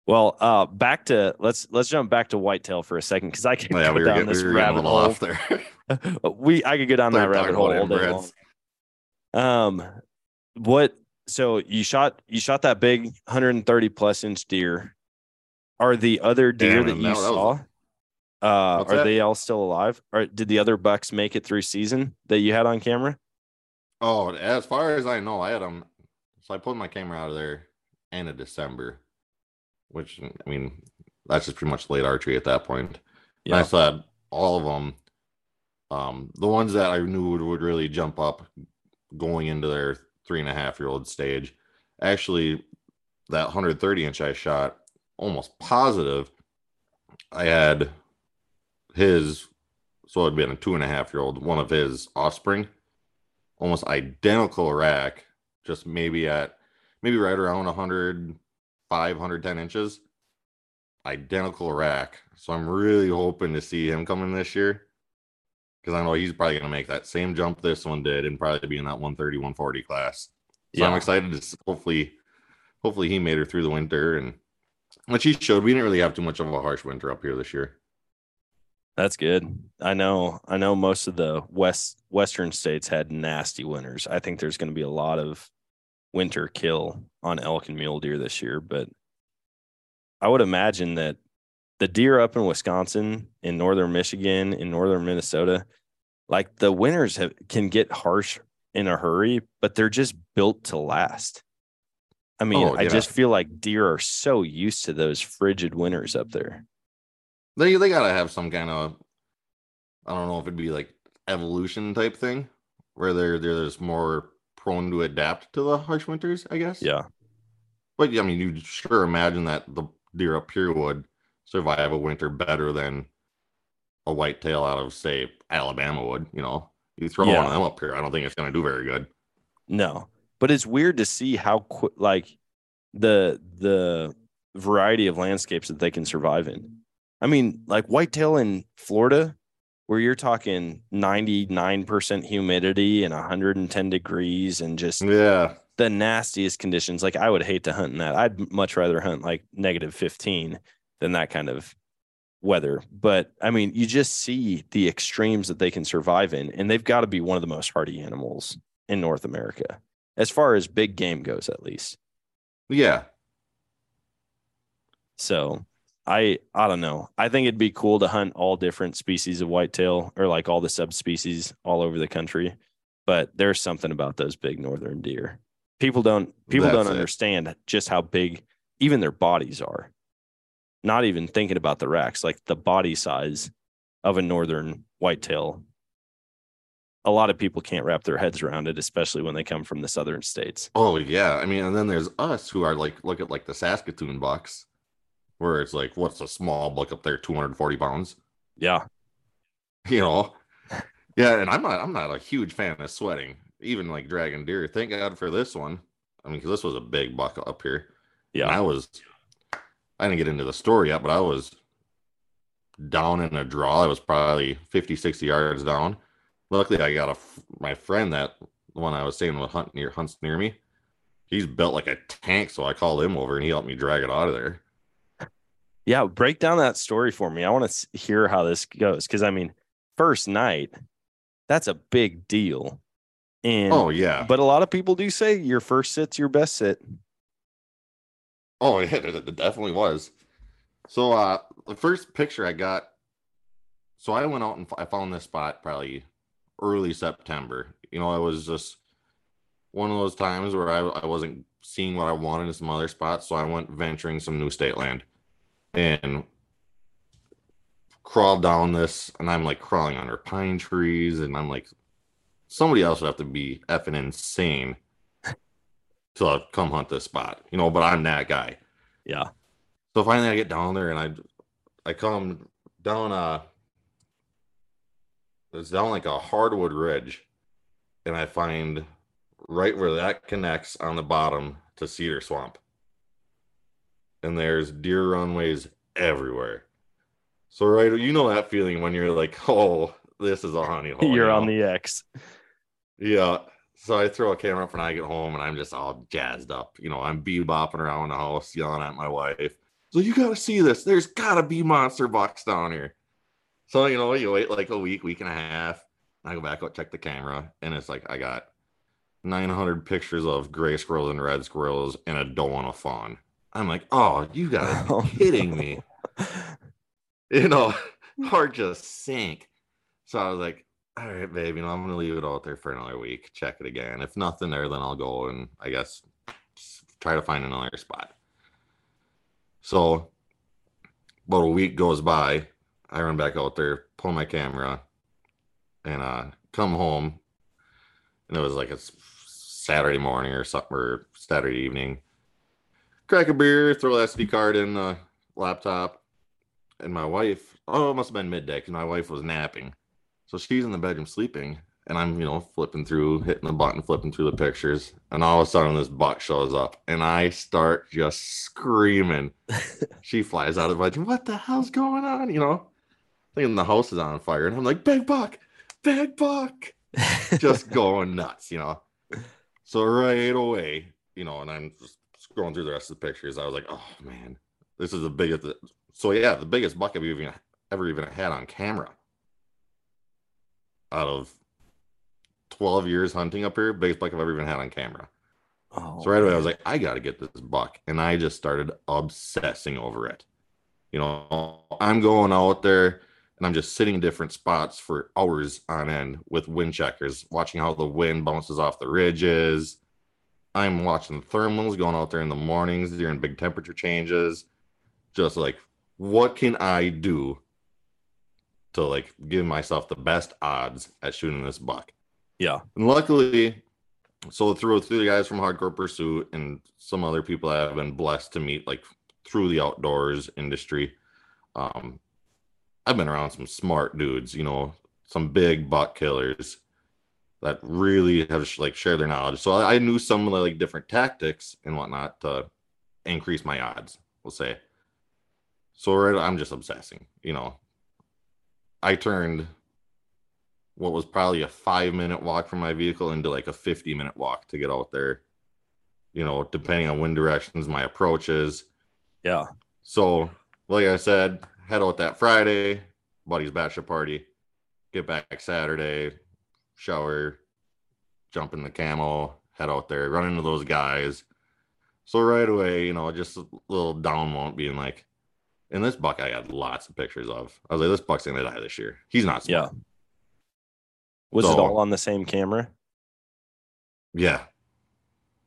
B: well uh back to let's let's jump back to whitetail for a second because i can
F: Oh, yeah,
B: go
F: we
B: down
F: getting,
B: this
F: we
B: rabbit hole
F: off there.
B: we I could go down that rabbit hole all day long. Um, what? So you shot you shot that big 130 plus inch deer. Are the other deer
F: Damn,
B: that you
F: that
B: saw?
F: was
B: Uh, are
F: that?
B: they all still alive? Or did the other bucks make it through season that you had on camera?
F: Oh, as far as I know, I had them. So I pulled my camera out of there end of December, which I mean, that's just pretty much late archery at that point. And I
B: Yeah.
F: had all of them. Um, the ones that I knew would, would really jump up going into their three and a half year old stage. Actually, that 130 inch I shot, almost positive, I had his, so it'd been a two and a half year old, one of his offspring, almost identical rack, just maybe at maybe right around 105, 110 inches. identical rack. So I'm really hoping to see him coming this year. Because I know he's probably going to make that same jump this one did and probably be in that 130, 140 class. So I'm excited to hopefully, hopefully he made her through the winter and which he showed. We didn't really have too much of a harsh winter up here this year.
B: That's good. I know. I know most of the west western states had nasty winters. I think there's going to be a lot of winter kill on elk and mule deer this year, but I would imagine that the deer up in Wisconsin, in northern Michigan, in northern Minnesota, like the winters have, can get harsh in a hurry, but they're just built to last. I mean,
F: Oh,
B: I just feel like deer are so used to those frigid winters up there.
F: They they gotta have some kind of I don't know if it'd be like evolution type thing where they're they're just more prone to adapt to the harsh winters, I guess.
B: Yeah.
F: But I mean, you sure imagine that the deer up here would survive a winter better than a whitetail out of say Alabama would. You know, you throw
B: Yeah.
F: one of them up here, I don't think it's going to do very good.
B: No, but it's weird to see how quick, like the the variety of landscapes that they can survive in. I mean, like whitetail in Florida, where you're talking 99% humidity and 110 degrees and just
F: Yeah,
B: the nastiest conditions. Like I would hate to hunt in that. I'd much rather hunt like negative 15 than that kind of weather. But I mean, you just see the extremes that they can survive in, and they've got to be one of the most hardy animals in North America, as far as big game goes, at least.
F: yeah,
B: So I I don't know. I think it'd be cool to hunt all different species of whitetail or like all the subspecies all over the country. But there's something about those big northern deer. People don't people
F: That's
B: don't
F: it.
B: understand just how big even their bodies are. Not even thinking about the racks, like the body size of a northern whitetail. A lot of people can't wrap their heads around it, especially when they come from the southern states.
F: oh yeah. I mean, and then there's us who are like look at like the Saskatoon bucks, where it's like what's a small buck up there, 240 pounds.
B: Yeah.
F: you know? Yeah and i'm not i'm not a huge fan of sweating even like dragon deer. Thank god for this one. I mean because this was a big buck up here. And i was i didn't get into the story yet but i was down in a draw. I was probably 50 60 yards down. Luckily i got a, my friend that the one i was saying with hunt near hunts near me. He's built like a tank so i called him over and he helped me drag it out of there
B: Yeah, break down that story for me. I want to hear how this goes because I mean, first night, that's a big deal. And
F: oh yeah
B: but a lot of people do say your first sit's your best sit.
F: Oh yeah, it it definitely was. So uh the first picture I got so I went out and I found this spot probably early September. You know, it was just one of those times where I, I wasn't seeing what I wanted in some other spots, so I went venturing some new state land and crawled down this and I'm like crawling under pine trees and I'm like somebody else would have to be effing insane to come hunt this spot, you know, but I'm that guy.
B: Yeah.
F: So finally I get down there and I I come down uh it's down like a hardwood ridge and I find right where that connects on the bottom to cedar swamp. And there's deer runways everywhere. So right you know that feeling when you're like, oh, this is a honey hole. you
B: You're on the X.
F: Yeah. So I throw a camera up when I get home and I'm just all jazzed up. You know, I'm bebopping around the house, yelling at my wife. So you gotta see this. There's gotta be monster bucks down here. So you know, you wait like a week, week and a half. And I go back out, check the camera, and it's like I got 900 pictures of gray squirrels and red squirrels and a doe and a fawn. I'm like, oh, you gotta be kidding me. You know, heart just sank. So I was like, all right, babe, you know, I'm gonna leave it out there for another week. Check it again. If nothing there, then I'll go and I guess try to find another spot. So about a week goes by. I run back out there, pull my camera, and uh come home. And it was like a Saturday morning or something or Saturday evening. Crack a beer, throw the SD card in the laptop, and my wife, oh, it must have been midday because my wife was napping. So she's in the bedroom sleeping, and I'm, you know, flipping through, hitting the button, flipping through the pictures, and all of a sudden this buck shows up, and I start just screaming. she flies out of the bed. What the hell's going on? You know, thinking the house is on fire, and I'm like, big buck, big buck, just going nuts, you know. So right away, you know, and I'm just scrolling through the rest of the pictures. I was like, oh man, this is the biggest. So yeah, the biggest buck I've even ever even had on camera. Out of 12 years hunting up here, biggest buck I've ever even had on camera.
B: Oh,
F: So right away, I was like, I got to get this buck. And I just started obsessing over it. You know, I'm going out there and I'm just sitting in different spots for hours on end with wind checkers, watching how the wind bounces off the ridges. I'm watching thermals going out there in the mornings during big temperature changes. Just like, what can I do to like give myself the best odds at shooting this buck?
B: yeah,
F: And luckily, so through through the guys from Hardcore Pursuit and some other people that I have been blessed to meet, like through the outdoors industry, um, I've been around some smart dudes, you know, some big buck killers that really have like shared their knowledge. So I, I knew some of the like different tactics and whatnot to increase my odds. We'll say. So right, I'm just obsessing, you know. I turned what was probably a five minute walk from my vehicle into like a 50 minute walk to get out there. You know, depending on wind directions, my approaches.
B: yeah,
F: So, like I said, head out that Friday, buddy's bachelor party, get back Saturday, shower, jump in the camel, head out there, run into those guys. So right away, you know, just a little down moment being like, and this buck I had lots of pictures of. I was like, this buck's gonna die this year. He's not smart. yeah.
B: Was it all on the same camera?
F: Yeah.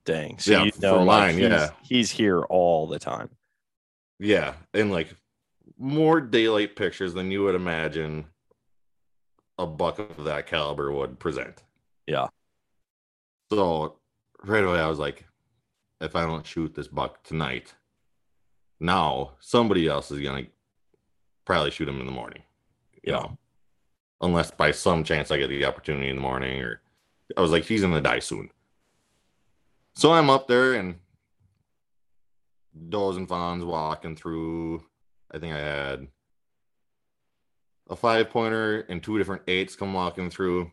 B: Dang. So
F: Yeah,
B: you
F: for
B: know, like,
F: mine,
B: he's,
F: yeah.
B: he's here all the time.
F: Yeah, and like more daylight pictures than you would imagine a buck of that caliber would present.
B: Yeah.
F: So right away I was like, if I don't shoot this buck tonight, now somebody else is gonna probably shoot him in the morning. You
B: Yeah.
F: know. Unless by some chance I get the opportunity in the morning or I was like, he's gonna die soon. So I'm up there and does and fawns walking through. I think I had a five pointer and two different eights come walking through,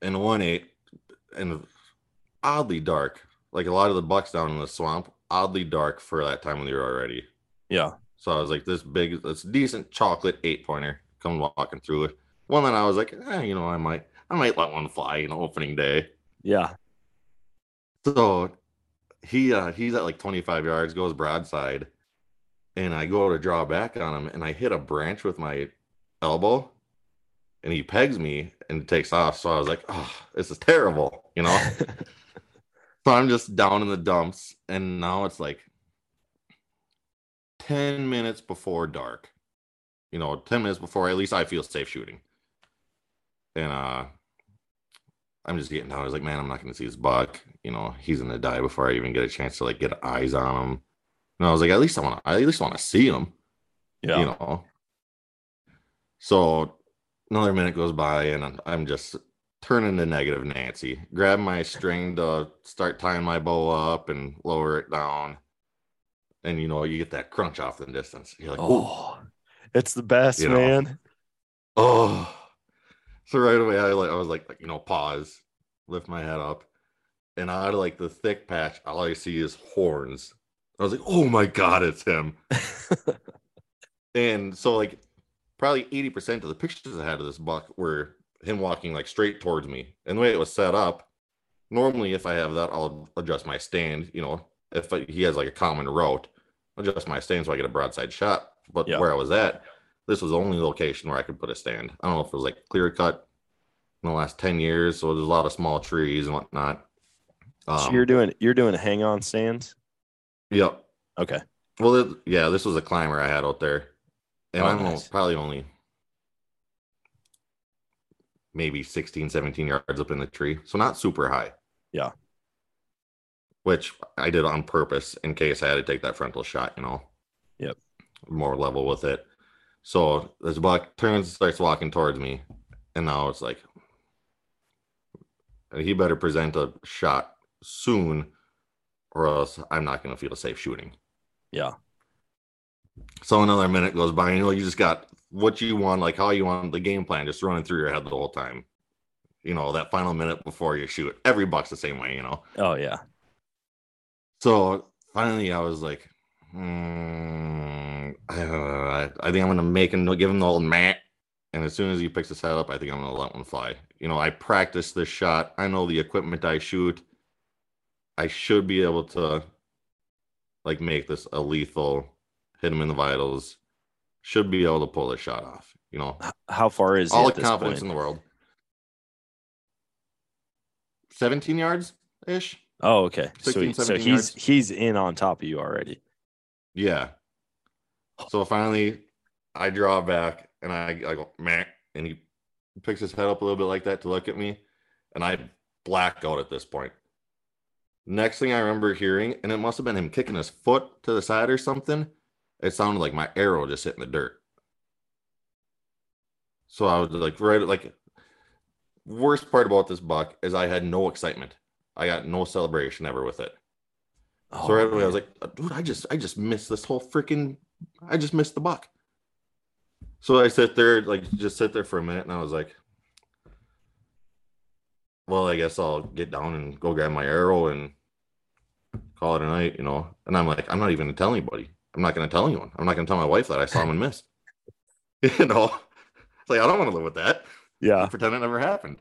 F: and one eight, and oddly dark. Like a lot of the bucks down in the swamp, oddly dark for that time of the year already.
B: Yeah.
F: So I was like, this big, this decent chocolate eight pointer come walking through it. One that I was like, eh, you know, I might, I might let one fly, in opening day.
B: Yeah.
F: So he uh he's at like 25 yards, goes broadside, and I go to draw back on him, and I hit a branch with my elbow, and he pegs me and takes off. So I was like, oh, this is terrible, you know. so I'm just down in the dumps, and now it's like 10 minutes before dark. You know, 10 minutes before at least I feel safe shooting. And uh I'm just getting down. I was like, man, I'm not gonna see this buck. You know, he's gonna die before I even get a chance to like get eyes on him. And I was like, at least I want to, I at least want to see him.
B: yeah.
F: You know. So another minute goes by, and I'm, I'm just turning to negative Nancy. Grab my string to start tying my bow up and lower it down. And you know, you get that crunch off the distance. You're like, oh,
B: it's the best,
F: You know.
B: man.
F: oh. So right away, I like, I was like, like, you know, pause, lift my head up, and out of like the thick patch, all I see is horns. I was like, oh my god, it's him. And so like probably 80% of the pictures I had of this buck were him walking like straight towards me. And the way it was set up, normally if I have that, I'll adjust my stand, you know, if I- he has like a common route, adjust my stand so I get a broadside shot. But
B: Yeah.
F: where I was at, this was the only location where I could put a stand. I don't know if it was like clear cut in the last 10 years. So there's a lot of small trees and whatnot.
B: so
F: Um,
B: you're doing you're doing hang on stands.
F: Yep.
B: Okay.
F: Well, it, yeah, this was a climber I had out there, and
B: Oh,
F: I'm
B: nice.
F: probably only maybe 16, 17 yards up in the tree, so not super high.
B: Yeah.
F: Which I did on purpose in case I had to take that frontal shot, you know.
B: Yep.
F: More level with it. So this buck turns, and starts walking towards me, and now it's like, he better present a shot soon, or else I'm not going to feel safe shooting.
B: Yeah.
F: So another minute goes by, and you know, you just got what you want, like how you want the game plan, just running through your head the whole time. You know, that final minute before you shoot, every buck's the same way, you know.
B: Oh yeah.
F: So finally, I was like, hmm, I, I think I'm gonna make him give him the old mat. And as soon as he picks his head up, I think I'm gonna let one fly. You know, I practice this shot. I know the equipment I shoot. I should be able to like make this a lethal, hit him in the vitals. Should be able to pull this shot off. You know,
B: How far is
F: all the confidence
B: point?
F: in the world. 17 yards ish.
B: Oh, okay. So,
F: 16,
B: he, so he's
F: yards.
B: he's in on top of you already.
F: Yeah. So finally, I draw back and I, I go, meh. And he picks his head up a little bit like that to look at me. And I black out at this point. Next thing I remember hearing, and it must have been him kicking his foot to the side or something, it sounded like my arrow just hitting the dirt. So I was like, right, like, worst part about this buck is I had no excitement. I got no celebration ever with it.
B: Oh,
F: So right away, I was like, uh, dude, I just I just missed this whole freaking I just missed the buck. So I sit there, like just sit there for a minute, and I was like, Well, I guess I'll get down and go grab my arrow and call it a night, you know. And I'm like, I'm not even gonna tell anybody. I'm not gonna tell anyone. I'm not gonna tell my wife that I saw him and missed. you know, it's like I don't want to live with that
B: yeah.
F: pretend it never happened.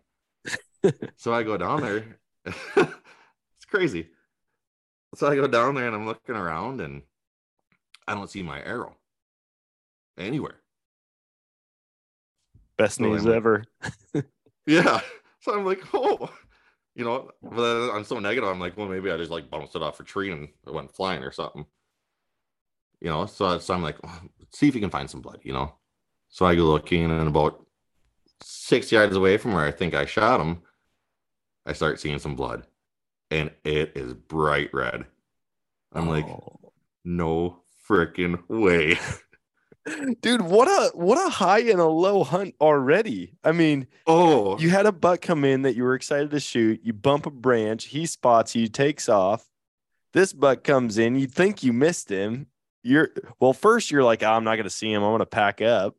F: so I go down there. it's crazy. So I go down there and I'm looking around and I don't see my arrow anywhere.
B: Best
F: So
B: news
F: I'm
B: ever.
F: Yeah. So I'm like, oh, you know, but I'm so negative. I'm like, well, maybe I just like bounced it off a tree and it went flying or something. You know, so, so I'm like, "Oh, see if you can find some blood, you know. So I go looking and about six yards away from where I think I shot him, I start seeing some blood. And it is bright red. I'm like,
B: Oh.
F: no freaking way.
B: dude, what a what a high and a low hunt already. I mean,
F: Oh,
B: you had a buck come in that you were excited to shoot. You bump a branch, he spots you, takes off. This buck comes in, you think you missed him. You're well, first you're like, "Ah, I'm not gonna see him. I'm gonna pack up.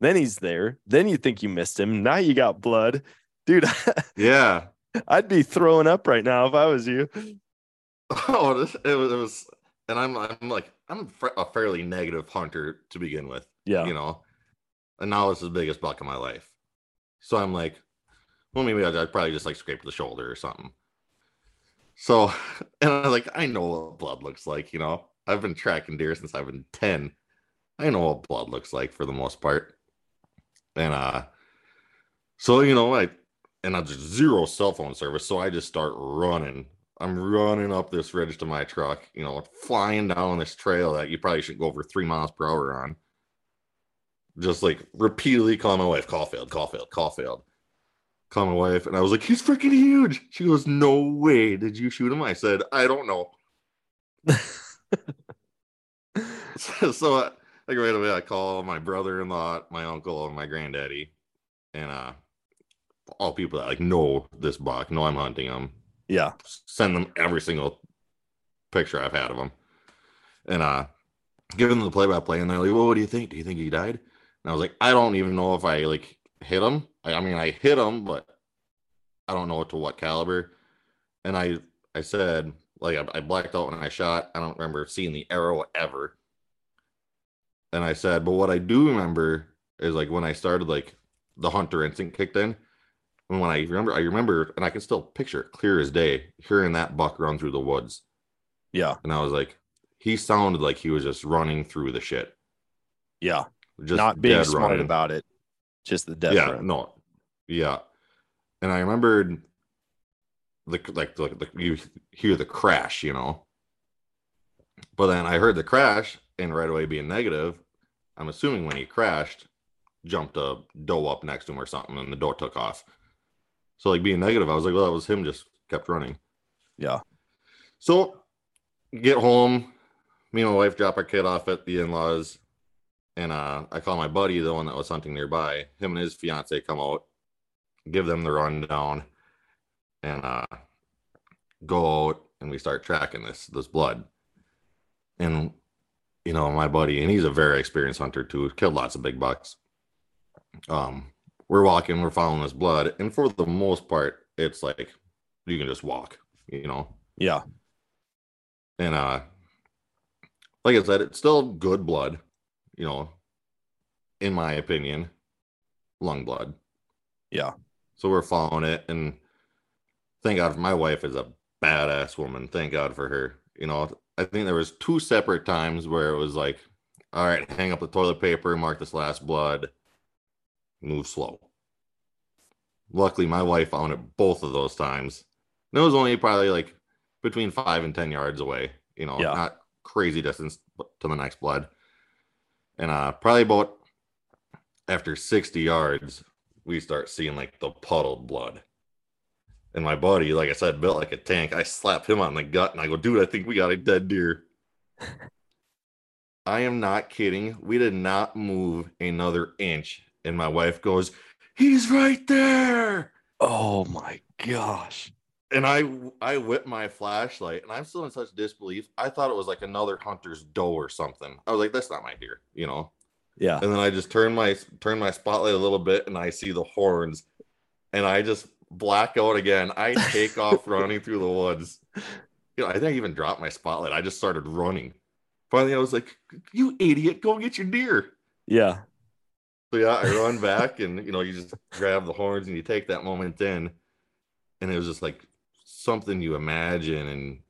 B: Then he's there. Then you think you missed him. Now you got blood. Dude,
F: yeah.
B: I'd be throwing up right now if I was you.
F: Oh, it was, it was, and I'm, I'm like, I'm a fairly negative hunter to begin with,
B: Yeah.
F: you know, and now it's the biggest buck of my life. So I'm like, well, maybe I'd, I'd probably just like scrape the shoulder or something. So, and I'm like, I know what blood looks like, you know, I've been tracking deer since I've been 10. I know what blood looks like for the most part. And, uh, so, you know, I, and I just zero cell phone service. So I just start running. I'm running up this ridge to my truck, you know, flying down this trail that you probably should go over three miles per hour on. Just like repeatedly calling my wife, call failed, call failed, call my wife, and I was like, he's freaking huge. She goes, No way. Did you shoot him? I said, I don't know. so, so I, like right away, I call my brother-in-law, my uncle, and my granddaddy, and uh, all people that like know this buck, know I'm hunting him.
B: Yeah.
F: Send them every single picture I've had of him, and uh, give them the play-by-play, and they're like, "Well, what do you think? Do you think he died?" And I was like, "I don't even know if I like hit him. I, I mean, I hit him, but I don't know to what caliber." And I, I said, like, I, I blacked out when I shot. I don't remember seeing the arrow ever. And I said, but what I do remember is like when I started, like the hunter instinct kicked in. And when I remember, I remember, and I can still picture it clear as day, hearing that buck run through the woods.
B: Yeah.
F: And I was like, he sounded like he was just running through the shit.
B: Yeah.
F: Just
B: Not being smart
F: running.
B: about it. Just the death
F: yeah,
B: run.
F: no, yeah. And I remembered the like the, the you hear the crash, you know. But then I heard the crash, and right away being negative, I'm assuming when he crashed, jumped a doe up next to him or something, and the doe took off. So like being negative, I was like, well, that was him just kept running.
B: Yeah.
F: So get home, me and my wife drop our kid off at the in-laws, and uh, I call my buddy, the one that was hunting nearby. Him and his fiance come out, give them the rundown, and uh, go out and we start tracking this this blood. And you know, my buddy, and he's a very experienced hunter too, killed lots of big bucks. Um, we're walking, we're following this blood, and for the most part, it's like you can just walk, you know.
B: Yeah.
F: And uh like I said, it's still good blood, you know, in my opinion, lung blood.
B: Yeah.
F: So we're following it and thank God my wife is a badass woman. Thank God for her. You know, I think there was two separate times where it was like, all right, hang up the toilet paper, mark this last blood, move slow. Luckily, my wife found it both of those times. And it was only probably like between five and ten yards away. You know,
B: Yeah.
F: not crazy distance to the next blood. And uh probably about after 60 yards, we start seeing like the puddled blood. And my buddy, like I said, built like a tank. I slap him on the gut and I go, dude, I think we got a dead deer. I am not kidding. We did not move another inch. And my wife goes, He's right there.
B: Oh my gosh.
F: And I I whip my flashlight and I'm still in such disbelief. I thought it was like another hunter's doe or something. I was like, that's not my deer, you know.
B: Yeah.
F: And then I just turn my turn my spotlight a little bit and I see the horns and I just black out again. I take off running through the woods. You know, I think I even dropped my spotlight. I just started running. Finally, I was like, "You idiot, go get your deer."
B: Yeah.
F: So yeah, I run back and you know, you just grab the horns and you take that moment in. And it was just like something you imagine and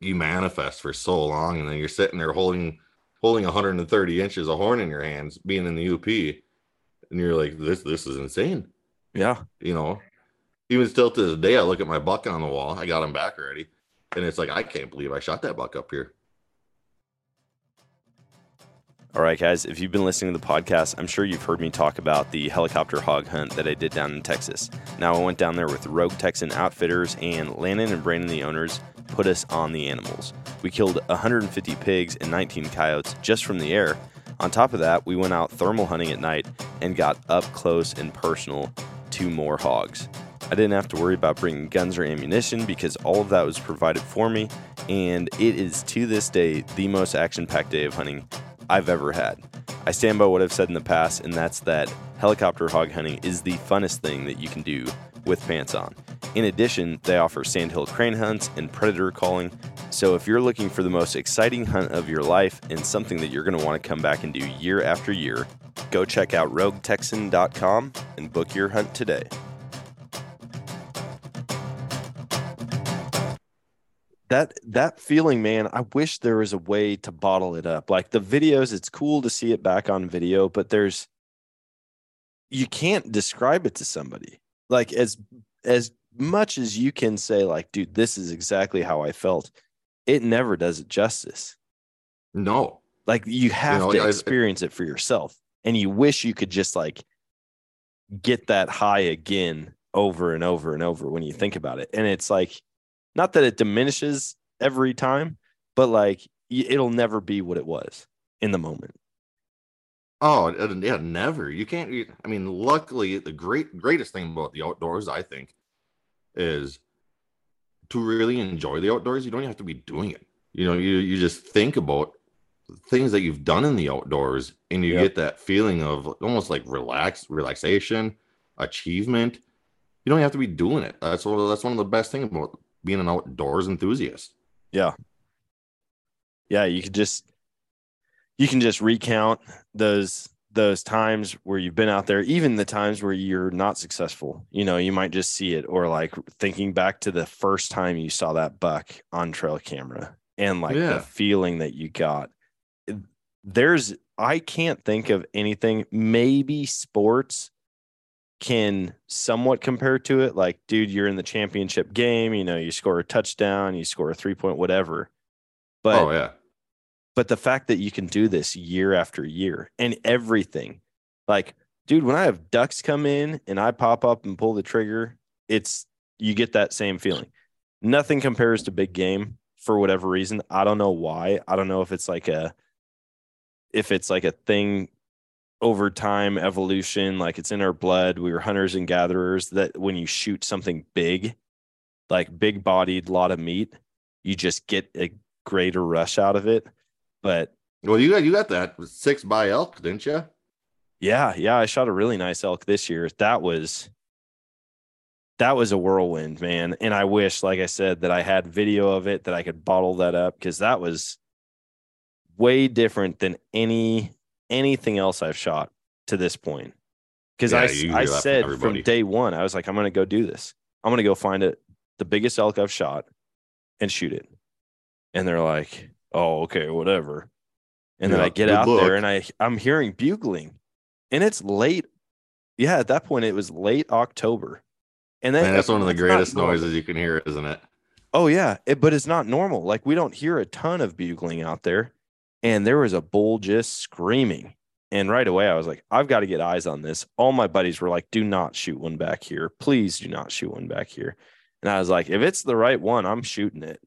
F: you manifest for so long, and then you're sitting there holding holding 130 inches of horn in your hands, being in the UP, and you're like, this this is insane.
B: Yeah.
F: You know, even still to this day, I look at my buck on the wall. I got him back already, and it's like I can't believe I shot that buck up here.
B: All right, guys, if you've been listening to the podcast, I'm sure you've heard me talk about the helicopter hog hunt that I did down in Texas. Now, I went down there with Rogue Texan Outfitters, and Landon and Brandon, the owners, put us on the animals. We killed 150 pigs and 19 coyotes just from the air. On top of that, we went out thermal hunting at night and got up close and personal to more hogs. I didn't have to worry about bringing guns or ammunition because all of that was provided for me, and it is to this day the most action packed day of hunting I've ever had. I stand by what I've said in the past, and that's that helicopter hog hunting is the funnest thing that you can do with pants on. In addition, they offer sandhill crane hunts and predator calling. So if you're looking for the most exciting hunt of your life and something that you're going to want to come back and do year after year, go check out roguetexan.com and book your hunt today. That that feeling man i wish there was a way to bottle it up. Like the videos it's cool to see it back on video but there's you can't describe it to somebody. Like as as much as you can say like dude this is exactly how i felt it never does it justice.
F: No,
B: like you have
F: know,
B: to
F: I-
B: experience it for yourself and you wish you could just like get that high again over and over and over when you think about it and it's like not that it diminishes every time but like it'll never be what it was in the moment
F: Oh, it- yeah, never. You can't. you- I mean, luckily, the great greatest thing about the outdoors, I think, is to really enjoy the outdoors. You don't have to be doing it. You know, you you just think about things that you've done in the outdoors, and you
B: Yep.
F: get that feeling of almost like relax, relaxation, achievement. You don't have to be doing it. That's one. That's one of the best things about being an outdoors enthusiast.
B: yeah yeah you could just you can just recount those those times where you've been out there even the times where you're not successful you know you might just see it or like thinking back to the first time you saw that buck on trail camera and like
F: Yeah.
B: the feeling that you got there's i can't think of anything maybe sports can somewhat compare to it like dude you're in the championship game you know you score a touchdown you score a three point whatever. But
F: oh yeah,
B: but the fact that you can do this year after year and everything like dude when i have ducks come in and i pop up and pull the trigger it's you get that same feeling. Nothing compares to big game for whatever reason. I don't know why. I don't know if it's like a if it's like a thing over time evolution, like it's in our blood. We were hunters and gatherers. That when you shoot something big, like big bodied, lot of meat, you just get a greater rush out of it. But
F: Well, you got you got that six by elk, didn't you?
B: yeah, yeah, I shot a really nice elk this year. That was that was a whirlwind, man. And I wish, like I said, that I had video of it that I could bottle that up because that was way different than any anything else I've shot to this point. Because
F: Yeah,
B: I, I
F: that from
B: said from day one, I was like, I'm gonna go do this. I'm gonna go find it, the biggest elk I've shot, and shoot it. And they're like, Oh, okay, whatever. And then I get out there and I I'm hearing bugling, and it's late. Yeah, at that point it was late October, and then
F: Man, that's one of the greatest noises you can hear, isn't it?
B: Oh yeah, it, but it's not normal. Like we don't hear a ton of bugling out there, and there was a bull just screaming. And right away, I was like, I've got to get eyes on this. All my buddies were like, "Do not shoot one back here. Please do not shoot one back here." And I was like, "If it's the right one, I'm shooting it."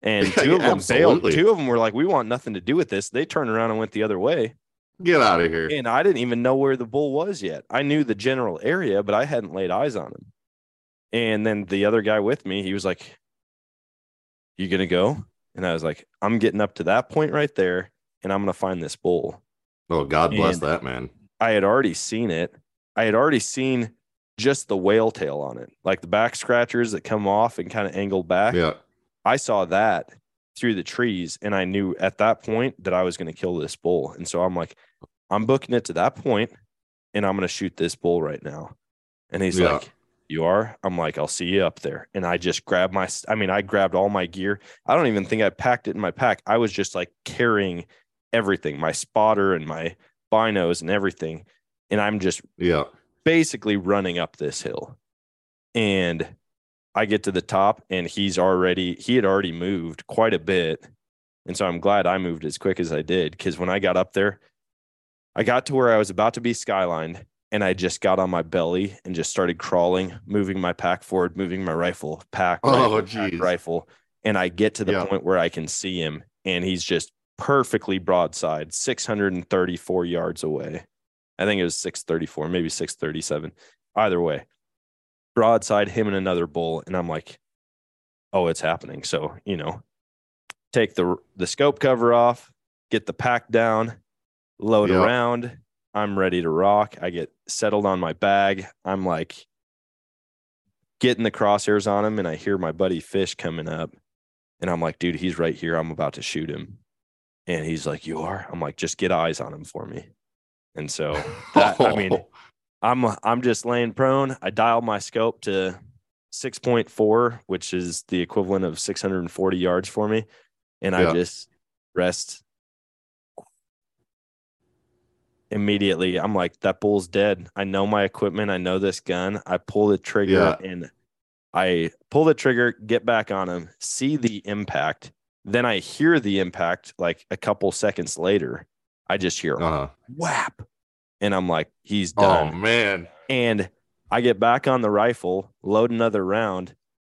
B: And two of them bailed. Two of them were like, "We want nothing to do with this." They turned around and went the other way.
F: Get out of here.
B: And I didn't even know where the bull was yet. I knew the general area, but I hadn't laid eyes on him. And then the other guy with me, he was like, You gonna go? And I was like, I'm getting up to that point right there, and I'm gonna find this bull.
F: Oh, God bless
B: And-
F: that man.
B: I had already seen it. I had already seen just the whale tail on it, like the back scratchers that come off and kind of angled back.
F: Yeah.
B: I saw that through the trees, and I knew at that point that I was going to kill this bull. And so I'm like, I'm booking it to that point, and I'm going to shoot this bull right now. And he's
F: Yeah.
B: like, You are? I'm like, I'll see you up there. And I just grabbed my, I mean, I grabbed all my gear. I don't even think I packed it in my pack. I was just like carrying everything, my spotter and my binos and everything. And I'm just
F: Yeah.
B: basically running up this hill. And I get to the top and he's already he had already moved quite a bit. And so I'm glad I moved as quick as I did because when I got up there, I got to where I was about to be skylined and I just got on my belly and just started crawling, moving my pack forward, moving my rifle, pack,
F: Oh,
B: rifle, pack,
F: geez.
B: rifle. And I get to the
F: Yeah.
B: point where I can see him and he's just perfectly broadside, 634 yards away. I think it was 634, maybe 637. Either way, broadside him and another bull. And I'm like, oh, it's happening. So, you know, take the the scope cover off, get the pack down, load
F: Yeah.
B: around. I'm ready to rock. I get settled on my bag. I'm like getting the crosshairs on him, and I hear my buddy Fish coming up. And I'm like, dude, he's right here. I'm about to shoot him. And he's like, You are? I'm like, just get eyes on him for me. And so that I mean, oh. I'm I'm just laying prone. I dialed my scope to 6.4, which is the equivalent of 640 yards for me, and I just rest immediately. I'm like, that bull's dead. I know my equipment. I know this gun. I pull the trigger and I pull the trigger, get back on him, see the impact. Then I hear the impact like a couple seconds later. I just hear
F: uh-huh.
B: whap. And I'm like, he's
F: Oh
B: done.
F: man.
B: And I get back on the rifle, load another round,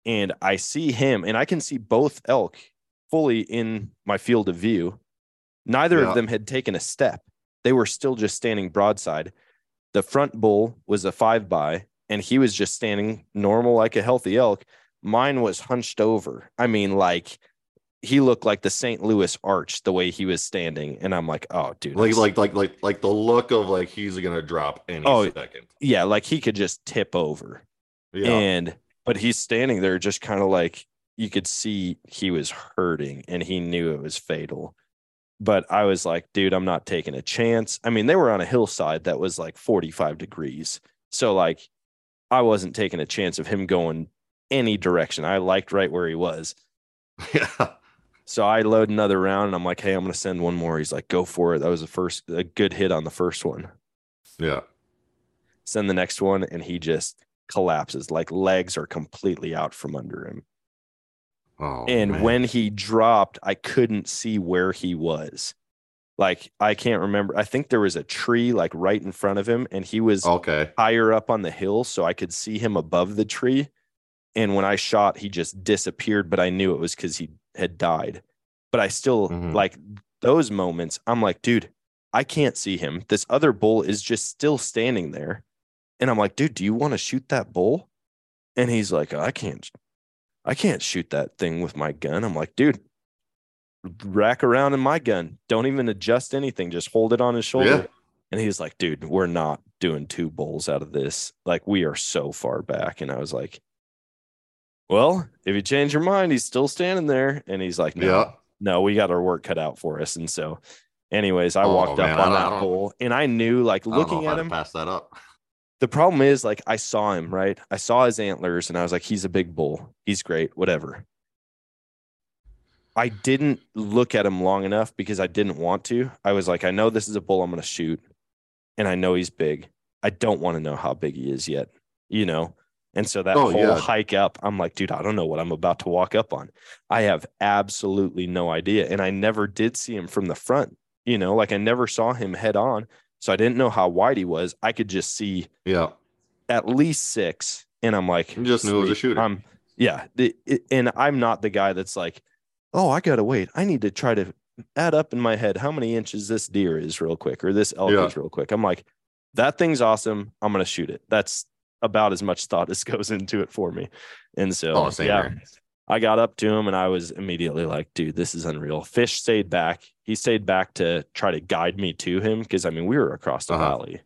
B: and I see him, and I can see both elk fully in my field of view. Neither
F: Yeah.
B: of them had taken a step. They were still just standing broadside. The front bull was a five by, and he was just standing normal like a healthy elk. Mine was hunched over. I mean, like he looked like the St. Louis Arch the way he was standing. And I'm like, oh, dude.
F: Like like like like like the look of like he's gonna drop any
B: Oh,
F: second.
B: yeah, like he could just tip over.
F: Yeah.
B: And but he's standing there just kind of like you could see he was hurting and he knew it was fatal. But I was like, dude, I'm not taking a chance. I mean, they were on a hillside that was like 45 degrees. So like I wasn't taking a chance of him going any direction. I liked right where he was.
F: yeah.
B: So I load another round and I'm like, hey, I'm gonna send one more. He's like, go for it. That was the first a good hit on the first one.
F: Yeah.
B: Send the next one, and he just collapses. Like legs are completely out from under him.
F: Oh
B: and
F: man.
B: when he dropped, I couldn't see where he was. Like I can't remember. I think there was a tree like right in front of him, and he was
F: Okay.
B: higher up on the hill, so I could see him above the tree. And when I shot, he just disappeared, but I knew it was because he had died. But I still
F: Mhm.
B: like those moments. I'm like, dude, I can't see him. This other bull is just still standing there. And I'm like, dude, do you want to shoot that bull? And he's like, I can't, I can't shoot that thing with my gun. I'm like, dude, rack around in my gun. Don't even adjust anything. Just hold it on his shoulder.
F: Yeah.
B: And he's like, dude, we're not doing two bulls out of this. Like, we are so far back. And I was like, well, if you change your mind, he's still standing there. And he's like, no,
F: Yeah.
B: no, we got our work cut out for us. And so, anyways, I
F: Oh,
B: walked
F: man,
B: up on that bull and I knew, like,
F: I don't know
B: looking at him,
F: pass that up.
B: The problem is, like, I saw him, right? I saw his antlers and I was like, he's a big bull. He's great, whatever. I didn't look at him long enough because I didn't want to. I was like, I know this is a bull I'm going to shoot, and I know he's big. I don't want to know how big he is yet, you know? And so that
F: Oh,
B: whole
F: yeah.
B: hike up, I'm like, dude, I don't know what I'm about to walk up on. I have absolutely no idea. And I never did see him from the front, you know, like I never saw him head on. So I didn't know how wide he was. I could just see
F: Yeah.
B: at least six. And I'm like,
F: You just knew it was a shooter.
B: I'm, yeah. the- it- and I'm not the guy that's like, oh, I got to wait. I need to try to add up in my head how many inches this deer is real quick or this elk
F: Yeah.
B: is real quick. I'm like, that thing's awesome. I'm going to shoot it. That's about as much thought as goes into it for me. And so,
F: Oh,
B: yeah,
F: here.
B: I got up to him and I was immediately like, dude, this is unreal. Fish stayed back. He stayed back to try to guide me to him because I mean, we were across the
F: Uh-huh.
B: valley.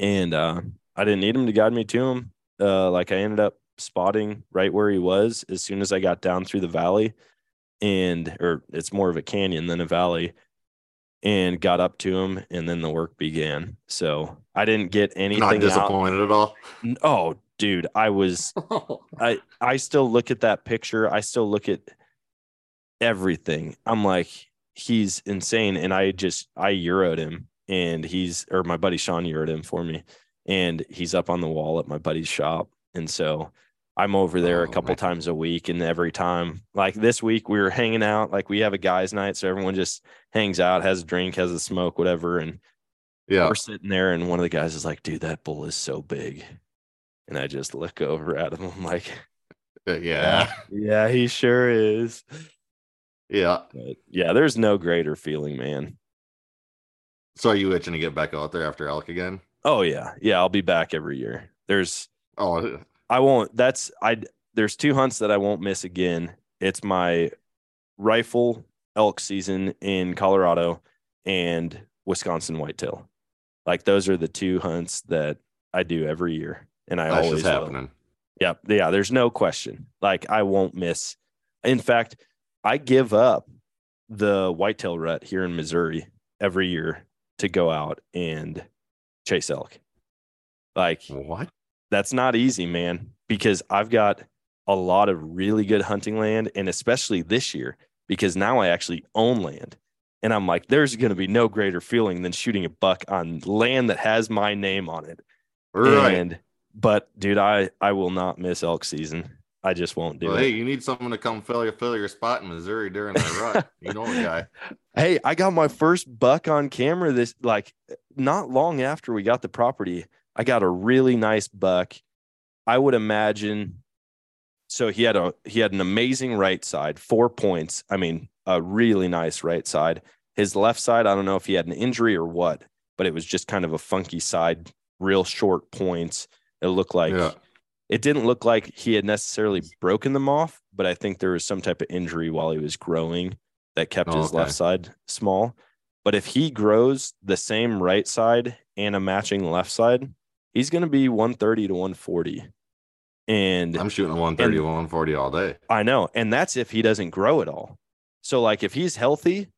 B: And uh, I didn't need him to guide me to him. Uh, like I ended up spotting right where he was as soon as I got down through the valley and or it's more of a canyon than a valley and got up to him and then the work began. So I didn't get anything
F: Not
B: out.
F: disappointed at all.
B: Oh, dude, I was I I still look at that picture. I still look at everything. I'm like, he's insane. And I just I euroed him and he's or my buddy Sean euroed him for me. And he's up on the wall at my buddy's shop. And so I'm over there a
F: Oh,
B: couple
F: man.
B: times a week. And every time, like this week, we were hanging out. Like we have a guys' night. So everyone just hangs out, has a drink, has a smoke, whatever. And
F: Yeah.
B: we're sitting there, and one of the guys is like, dude, that bull is so big. And I just look over at him. I'm like,
F: Uh, Yeah.
B: yeah, he sure is.
F: Yeah.
B: But yeah, there's no greater feeling, man.
F: So are you itching to get back out there after elk again?
B: Oh yeah, yeah, I'll be back every year. There's
F: Oh,
B: I won't. That's I. There's two hunts that I won't miss again. It's my rifle elk season in Colorado and Wisconsin whitetail. Like those are the two hunts that I do every year, and I
F: that's
B: always will.
F: happening.
B: Yeah, yeah. There's no question. Like I won't miss. In fact, I give up the whitetail rut here in Missouri every year to go out and chase elk. Like
F: What?
B: that's not easy, man, because I've got a lot of really good hunting land, and especially this year, because now I actually own land. And I'm like, there's going to be no greater feeling than shooting a buck on land that has my name on it.
F: Right.
B: And, but dude, I, I will not miss elk season. I just won't do
F: well,
B: it.
F: hey, you need someone to come fill your fill your spot in Missouri during the rut. you know the guy.
B: Hey, I got my first buck on camera this like not long after we got the property. I got a really nice buck. I would imagine so he had a he had an amazing right side, 4 points. I mean, a really nice right side. His left side, I don't know if he had an injury or what, but it was just kind of a funky side, real short points. It looked like
F: Yeah.
B: It didn't look like he had necessarily broken them off, but I think there was some type of injury while he was growing that kept
F: Oh,
B: his left side small. But if he grows the same right side and a matching left side, he's going to be 130 to 140. And
F: I'm shooting a 130,
B: And-
F: 140 all day.
B: I know. And that's if he doesn't grow at all. So, like, if he's healthy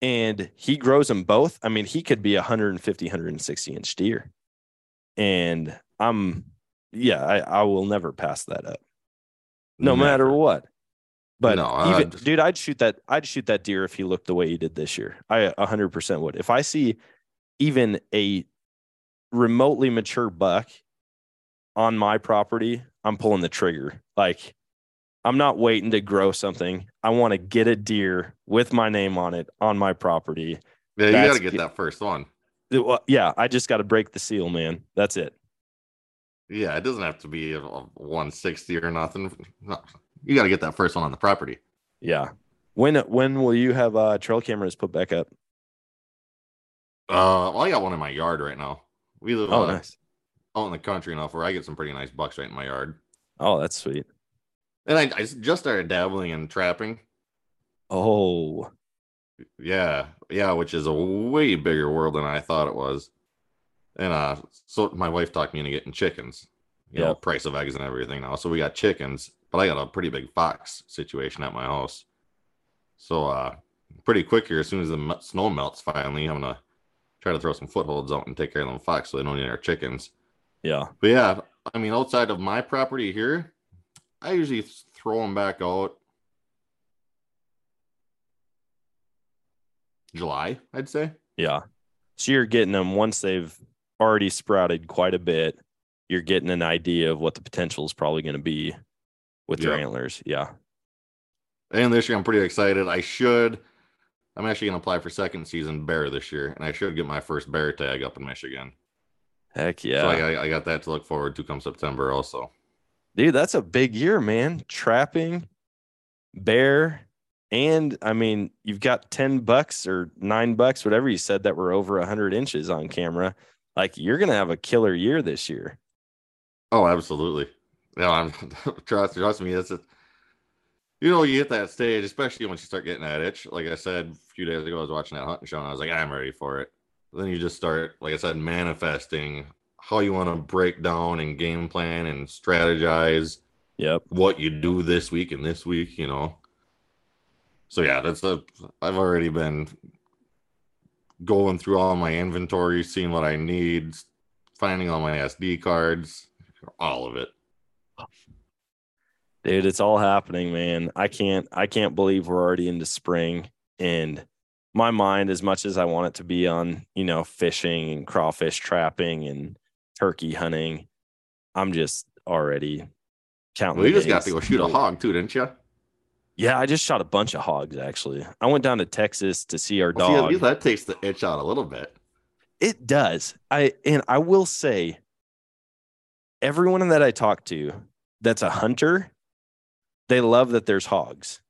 B: and he grows them both, I mean, he could be a 150, 160 inch deer. And I'm, yeah, I, I will never pass that up, no matter what. But
F: No,
B: even,
F: just-
B: dude, I'd shoot that. I'd shoot that deer if he looked the way he did this year. I 100% would. If I see even a remotely mature buck on my property, I'm pulling the trigger. Like, I'm not waiting to grow something. I want to get a deer with my name on it on my property.
F: Yeah, you got to get that first one.
B: It- well, Yeah, I just got to break the seal, man. That's it.
F: Yeah, it doesn't have to be a a 160 or nothing. No, you got to get that first one on the property.
B: Yeah. When when will you have uh, trail cameras put back up?
F: Uh, well, I got one in my yard right now. We live
B: Oh,
F: uh,
B: nice.
F: out in the country enough where I get some pretty nice bucks right in my yard.
B: Oh, that's sweet.
F: And I, I just started dabbling in trapping.
B: Oh,
F: Yeah, yeah, which is a way bigger world than I thought it was. And uh, so my wife talked me into getting chickens. You know, price of eggs and everything now. So we got chickens, but I got a pretty big fox situation at my house. So uh, pretty quick here, as soon as the snow melts, finally, I'm gonna try to throw some footholds out and take care of them fox so they don't eat our chickens.
B: yeah.
F: But yeah, I mean, outside of my property here, I usually throw them back out July, I'd say.
B: Yeah. So you're getting them once they've already sprouted quite a bit. You're getting an idea of what the potential is probably going to be with their
F: Yeah.
B: antlers. Yeah.
F: And this year, I'm pretty excited. I should. I'm actually going to apply for second season bear this year, and I should get my first bear tag up in Michigan.
B: Heck yeah.
F: So I, I- I got that to look forward to come September also.
B: Dude, that's a big year, man. Trapping, bear, and I mean, you've got 10 bucks or nine bucks, whatever you said, that were over 100 inches on camera. Like, you're going to have a killer year this year.
F: Oh, absolutely. No, I'm trust trust me. It's a, you know, you hit that stage, especially once you start getting that itch. Like I said a few days ago, I was watching that hunting show, and I was like, I'm ready for it. Then you just start, like I said, manifesting how you want to break down and game plan and strategize
B: Yep.
F: what you do this week and this week. You know. So yeah, that's a. I've already been going through all my inventory, seeing what I need, finding all my SD cards, all of it.
B: Dude, it's all happening, man. I can't I can't believe we're already into spring and my mind as much as I want it to be on, you know, fishing and crawfish trapping and turkey hunting, I'm just already counting.
F: Well, you just got to go shoot a hog too, didn't you?
B: Yeah, I just shot a bunch of hogs actually. I went down to Texas to see our
F: Well, see, at
B: dog.
F: least that takes the itch out a little bit.
B: It does. I and I will say everyone that I talk to that's a hunter, they love that there's hogs.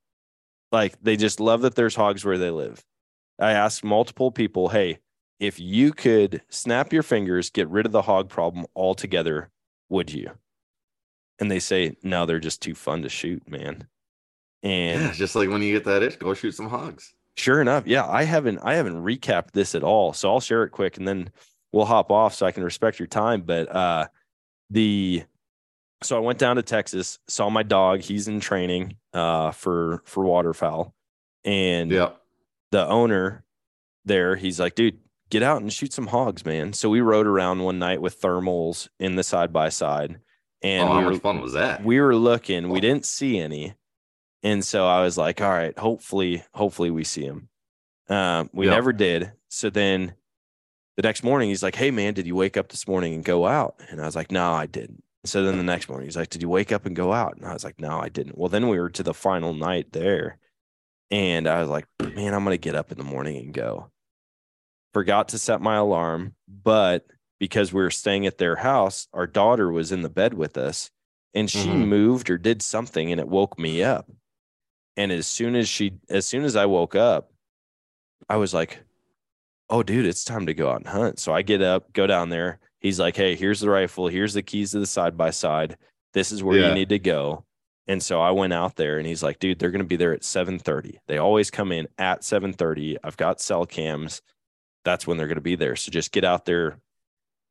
B: Like they just love that there's hogs where they live. I asked multiple people, "Hey, if you could snap your fingers, get rid of the hog problem altogether, would you?" And they say, "No, they're just too fun to shoot, man." And
F: Yeah, just like when you get that itch, go shoot some hogs.
B: Sure enough, yeah, I haven't I haven't recapped this at all, so I'll share it quick and then we'll hop off so I can respect your time. But uh, the so I went down to Texas, saw my dog. He's in training uh, for for waterfowl, and
F: Yeah.
B: the owner there, he's like, dude, get out and shoot some hogs, man. So we rode around one night with thermals in the side by side, and
F: oh, how
B: we were
F: much fun was that?
B: we were looking we didn't see any and so i was like all right hopefully hopefully we see him. Um, we
F: Yeah.
B: never did. So then the next morning he's like hey man did you wake up this morning and go out? And i was like no i didn't. So then the next morning he's like did you wake up and go out? And i was like no i didn't. Well then we were to the final night there. And i was like man i'm gonna get up in the morning and go. Forgot to set my alarm but because we were staying at their house our daughter was in the bed with us and she
F: Mhm.
B: moved or did something and it woke me up and as soon as she as soon as i woke up i was like oh dude it's time to go out and hunt. So i get up go down there. He's like hey here's the rifle. Here's the keys to the side by side this is where
F: Yeah.
B: you need to go. And so i went out there and he's like dude they're going to be there at 7.30 they always come in at 7.30 i've got cell cams. That's when they're going to be there. So just get out there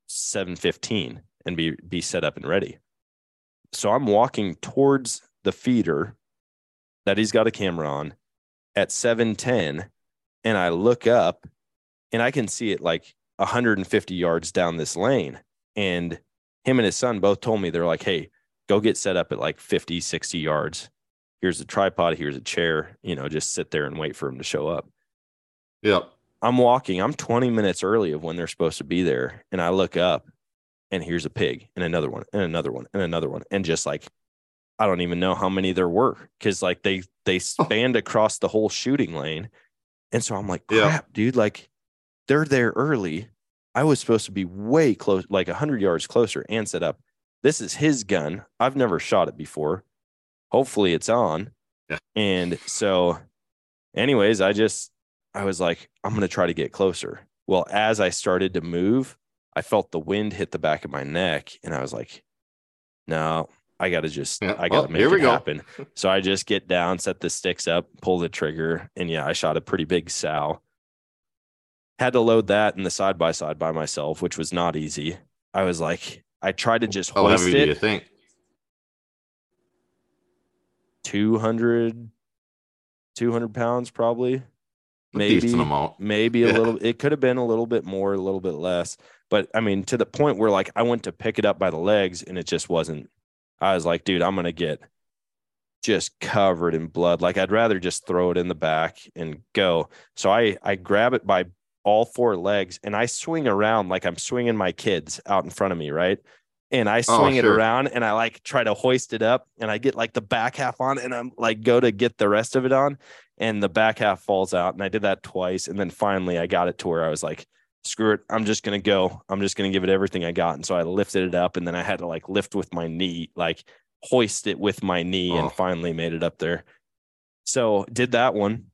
B: 7.15 and be be set up and ready. So i'm walking towards the feeder that he's got a camera on at 710 and I look up and I can see it like 150 yards down this lane. And him and his son both told me they're like hey go get set up at like 50 60 yards. Here's a tripod here's a chair you know just sit there and wait for him to show up.
F: Yep.
B: I'm walking I'm 20 minutes early of when they're supposed to be there and I look up and here's a pig and another one and another one and another one and just like I don't even know how many there were because like they they oh. spanned across the whole shooting lane, and so I'm like,
F: Yeah.
B: crap, dude, like they're there early. I was supposed to be way close, like hundred yards closer, and set up. This is his gun. I've never shot it before. Hopefully, it's on.
F: Yeah.
B: And so, anyways, I just I was like, I'm gonna try to get closer. Well, as I started to move, I felt the wind hit the back of my neck, and I was like, "No, I got to just,
F: Yeah,
B: I got to
F: well,
B: make it
F: go.
B: happen." So I just get down, set the sticks up, pull the trigger, and yeah, I shot a pretty big sow. Had to load that in the side by side by myself, which was not easy. I was like, I tried to just hoist
F: heavy do you think?
B: 200, 200 pounds probably.
F: A
B: Maybe maybe a
F: Yeah.
B: little it could have been a little bit more a little bit less but i mean to the point where like i went to pick it up by the legs and it just wasn't i was like dude i'm gonna get just covered in blood like i'd rather just throw it in the back and go so i i grab it by all four legs and i swing around like i'm swinging my kids out in front of me right and i
F: Oh,
B: swing it
F: sure.
B: around and i like try to hoist it up and i get like the back half on and i'm like go to get the rest of it on and the back half falls out. And I did that twice. And then finally I got it to where I was like, screw it. I'm just going to go. I'm just going to give it everything I got. And so I lifted it up and then I had to like lift with my knee, like hoist it with my knee
F: Oh.
B: and finally made it up there. So did that one.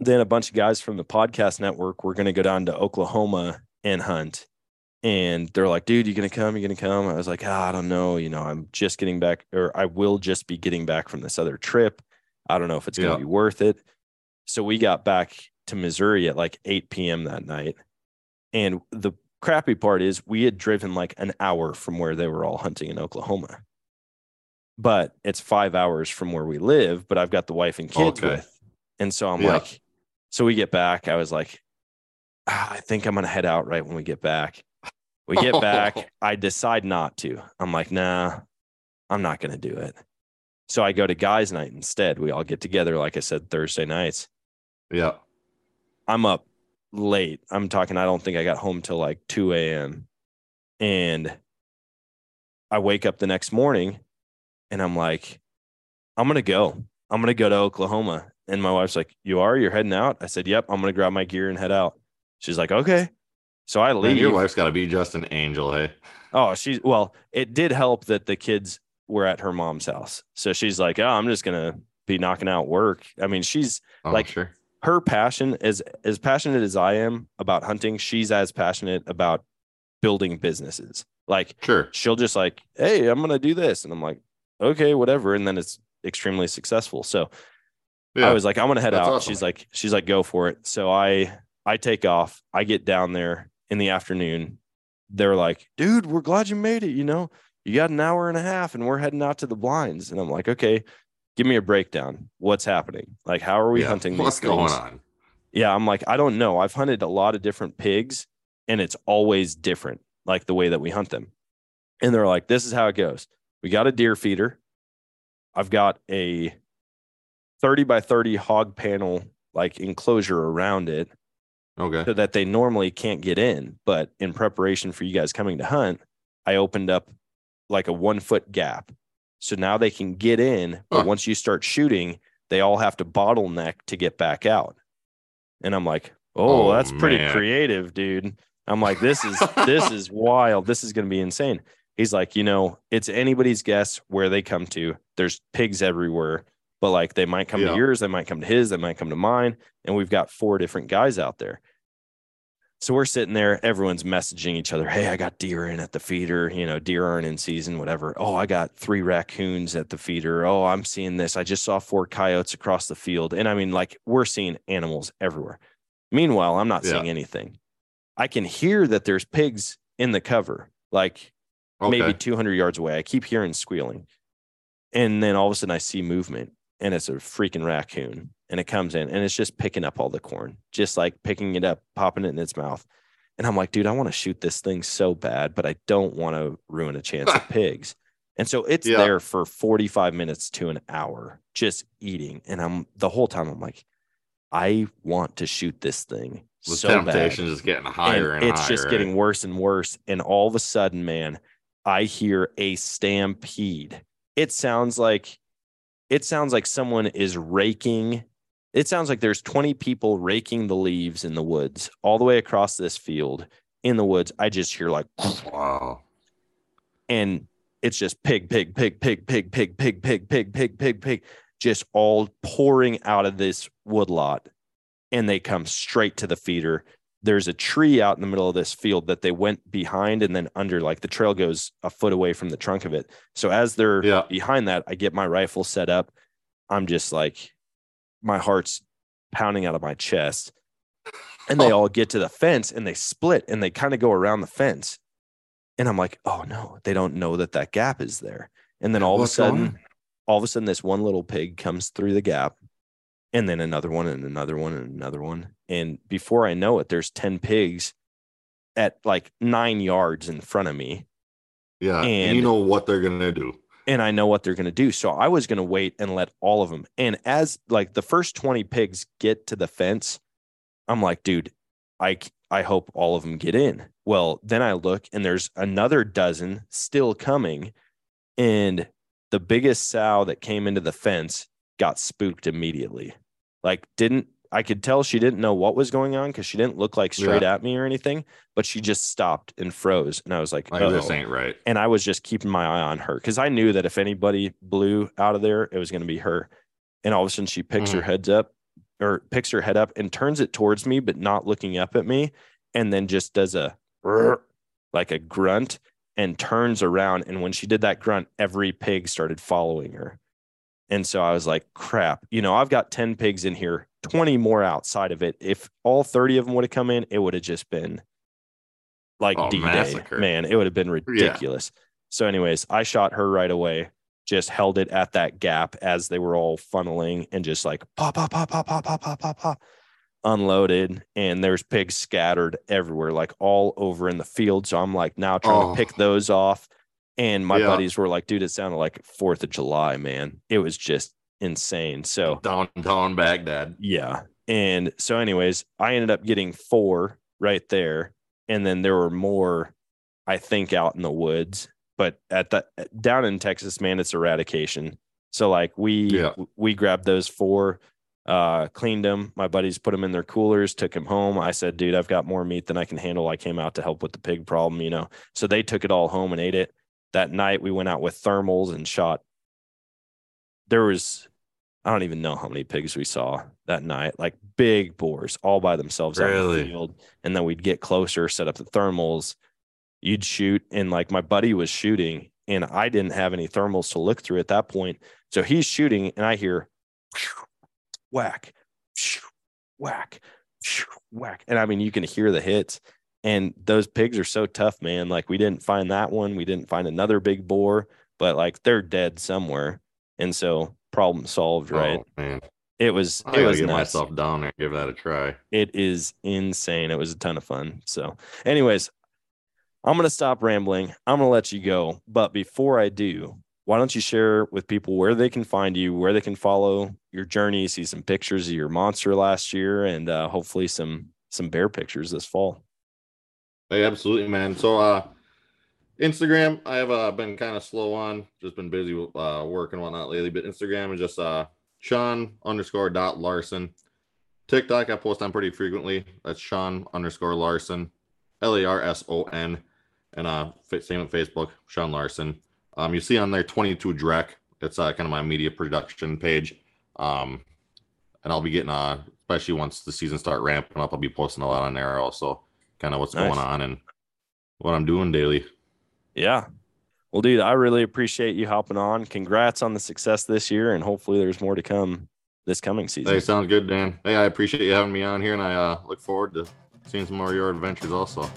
B: Then a bunch of guys from the podcast network were going to go down to Oklahoma and hunt. And they're like, dude, you going to come? You going to come? I was like, ah, I don't know. You know, I'm just getting back, or I will just be getting back from this other trip. I don't know if it's
F: Yeah.
B: to be worth it. So we got back to Missouri at like 8 p.m. that night. And the crappy part is we had driven like an hour from where they were all hunting in Oklahoma. But it's five hours from where we live, but I've got the wife and kids
F: Okay.
B: with. And so I'm
F: Yeah.
B: like, so we get back. I was like, "Ah, I think I'm going to head out right when we get back. We get back. I decide not to. I'm like, nah, I'm not going to do it. So I go to guys' night instead. We all get together, like I said, Thursday nights.
F: Yeah.
B: I'm up late. I'm talking, I don't think I got home till like 2 a.m. And I wake up the next morning and I'm like, I'm going to go. I'm going to go to Oklahoma. And my wife's like, You are? You're heading out? I said, Yep. I'm going to grab my gear and head out. She's like, Okay. So I
F: Man,
B: leave.
F: your wife's got to be just an angel, hey?
B: Oh, she's well, it did help that the kids were at her mom's house. So she's like, Oh, I'm just going to be knocking out work. I mean, she's
F: Oh,
B: Like-
F: sure.
B: Her passion is as passionate as I am about hunting. She's as passionate about building businesses. Like
F: Sure.
B: she'll just like, Hey, I'm to do this. And I'm like, okay, whatever. And then it's extremely successful. So
F: Yeah.
B: I was like, I'm gonna head
F: That's
B: out.
F: awesome.
B: She's like, she's like, go for it. So I I take off. I get down there in the afternoon. They're like, dude, we're glad you made it. You know, you got an hour and a half, and we're heading out to the blinds. And I'm like, okay, give me a breakdown. What's happening? Like, how are we
F: Yeah.
B: hunting?
F: What's
B: these
F: going
B: things?
F: on?
B: Yeah, I'm like, I don't know. I've hunted a lot of different pigs, and it's always different, like the way that we hunt them. And they're like, this is how it goes. We got a deer feeder. I've got a 30 by 30 hog panel like enclosure around it
F: Okay.
B: so that they normally can't get in. But in preparation for you guys coming to hunt, I opened up like a one foot gap. So now they can get in, but
F: Huh.
B: once you start shooting, they all have to bottleneck to get back out. And I'm like, oh,
F: Oh,
B: that's pretty creative, dude. I'm like, this is this is wild. This is gonna be insane. He's like, you know, it's anybody's guess where they come to. There's pigs everywhere, but like they might come
F: Yeah.
B: to yours, they might come to his, they might come to mine. And we've got four different guys out there. So we're sitting there, everyone's messaging each other. Hey, I got deer in at the feeder, you know, deer aren't in season, whatever. Oh, I got three raccoons at the feeder. Oh, I'm seeing this. I just saw four coyotes across the field. And I mean, like, we're seeing animals everywhere. Meanwhile, I'm not
F: Yeah.
B: seeing anything. I can hear that there's pigs in the cover, like
F: Okay.
B: maybe 200 yards away. I keep hearing squealing. And then all of a sudden I see movement and it's a freaking raccoon and it comes in and it's just picking up all the corn, just like picking it up, popping it in its mouth. And I'm like, dude, I want to shoot this thing so bad, but I don't want to ruin a chance of pigs. And so it's
F: Yeah.
B: there for 45 minutes to an hour just eating. And I'm the whole time I'm like, I want to shoot this thing
F: the
B: so bad
F: temptation is getting higher and,
B: it's
F: higher.
B: just
F: right?
B: getting worse and worse. And all of a sudden, man, I hear a stampede. It sounds like it sounds like someone is raking. It sounds like there's 20 people raking the leaves in the woods all the way across this field in the woods. I just hear like
F: Wow.
B: and it's just pig, pig, pig, pig, pig, pig, pig, pig, pig, pig, pig, pig, just all pouring out of this woodlot. And they come straight to the feeder. there's a tree out in the middle of this field that they went behind and then under like the trail goes a foot away from the trunk of it so as they're
F: Yeah.
B: behind that i get my rifle set up i'm just like my heart's pounding out of my chest and they
F: Oh.
B: all get to the fence and they split and they kind of go around the fence and i'm like oh no they don't know that that gap is there and then all
F: What's
B: of a
F: going
B: sudden all of a sudden this one little pig comes through the gap and then another one and another one and another one and before i know it there's 10 pigs at like nine yards in front of me
F: Yeah. And,
B: And-
F: you know what they're gonna do.
B: And i know what they're going to do. So i was going to wait and let all of them and as like the first 20 pigs get to the fence i'm like dude I I hope all of them get in. Well then i look and there's another dozen still coming and the biggest sow that came into the fence got spooked immediately. Like didn't i could tell she didn't know what was going on because she didn't look like straight at me or anything but she just stopped and froze and i was like,
F: Like this
B: oh.
F: ain't right.
B: and I was just keeping my eye on her because I knew that if anybody blew out of there, it was going to be her. And all of a sudden, she picks her mm-hmm. heads up or picks her head up and turns it towards me, but not looking up at me, and then just does a like a grunt and turns around. And when she did that grunt, every pig started following her. And so I was like, crap, you know, I've got 10 pigs in here, 20 more outside of it. If all 30 of them would have come in, it would have just been like
F: Oh,
B: D Day. Man, it would have been ridiculous. So, anyways, I shot her right away, just held it at that gap as they were all funneling and just like pop, pop, pop, pop, pop, pop, pop, pop, pop, unloaded. And there's pigs scattered everywhere, like all over in the field. So I'm like now trying
F: Oh.
B: to pick those off. And my
F: Yeah.
B: buddies were like, dude, it sounded like Fourth of July, man. It was just insane. So
F: Downtown Baghdad.
B: yeah. And so, anyways, I ended up getting four right there. And then there were more, I think, out in the woods. But at the down in Texas, man, it's eradication. So like we
F: Yeah.
B: we grabbed those four, uh, cleaned them. My buddies put them in their coolers, took them home. I said, dude, I've got more meat than I can handle. I came out to help with the pig problem, you know. So they took it all home and ate it. That night we went out with thermals and shot. There was I don't even know how many pigs we saw that night, like big boars all by themselves out in the field. And then we'd get closer, set up the thermals, you'd shoot. And like my buddy was shooting, and I didn't have any thermals to look through at that point. So he's shooting, and I hear whack, whack, whack. And I mean, you can hear the hits. And those pigs are so tough, man. Like we didn't find that one. We didn't find another big boar, but like they're dead somewhere. And so problem solved, right?
F: Oh, man.
B: It was
F: I
B: it was
F: get
B: nuts.
F: myself down there and give that a try.
B: It is insane. It was a ton of fun. So, anyways, I'm to stop rambling. I'm to let you go. But before I do, why don't you share with people where they can find you, where they can follow your journey, see some pictures of your monster last year, and uh, hopefully some some bear pictures this fall.
F: Hey, absolutely, man. So, uh, Instagram, I have uh, been kind of slow on, just been busy with uh, work and whatnot lately. But Instagram is just uh, Sean underscore dot Larson. TikTok, I post on pretty frequently. That's Sean underscore Larson, L A R S O N, and uh, same with Facebook, Sean Larson. Um, you see on there 22 Drek. It's uh, kind of my media production page. Um, and I'll be getting uh, especially once the season start ramping up, I'll be posting a lot on there also, kind of what's
B: Nice.
F: going on and what I'm doing daily.
B: Yeah. Well, dude, I really appreciate you hopping on. Congrats on the success this year, and hopefully there's more to come this coming season.
F: Hey, sounds good, Dan. Hey, I appreciate you having me on here, and I uh, look forward to seeing some more of your adventures also.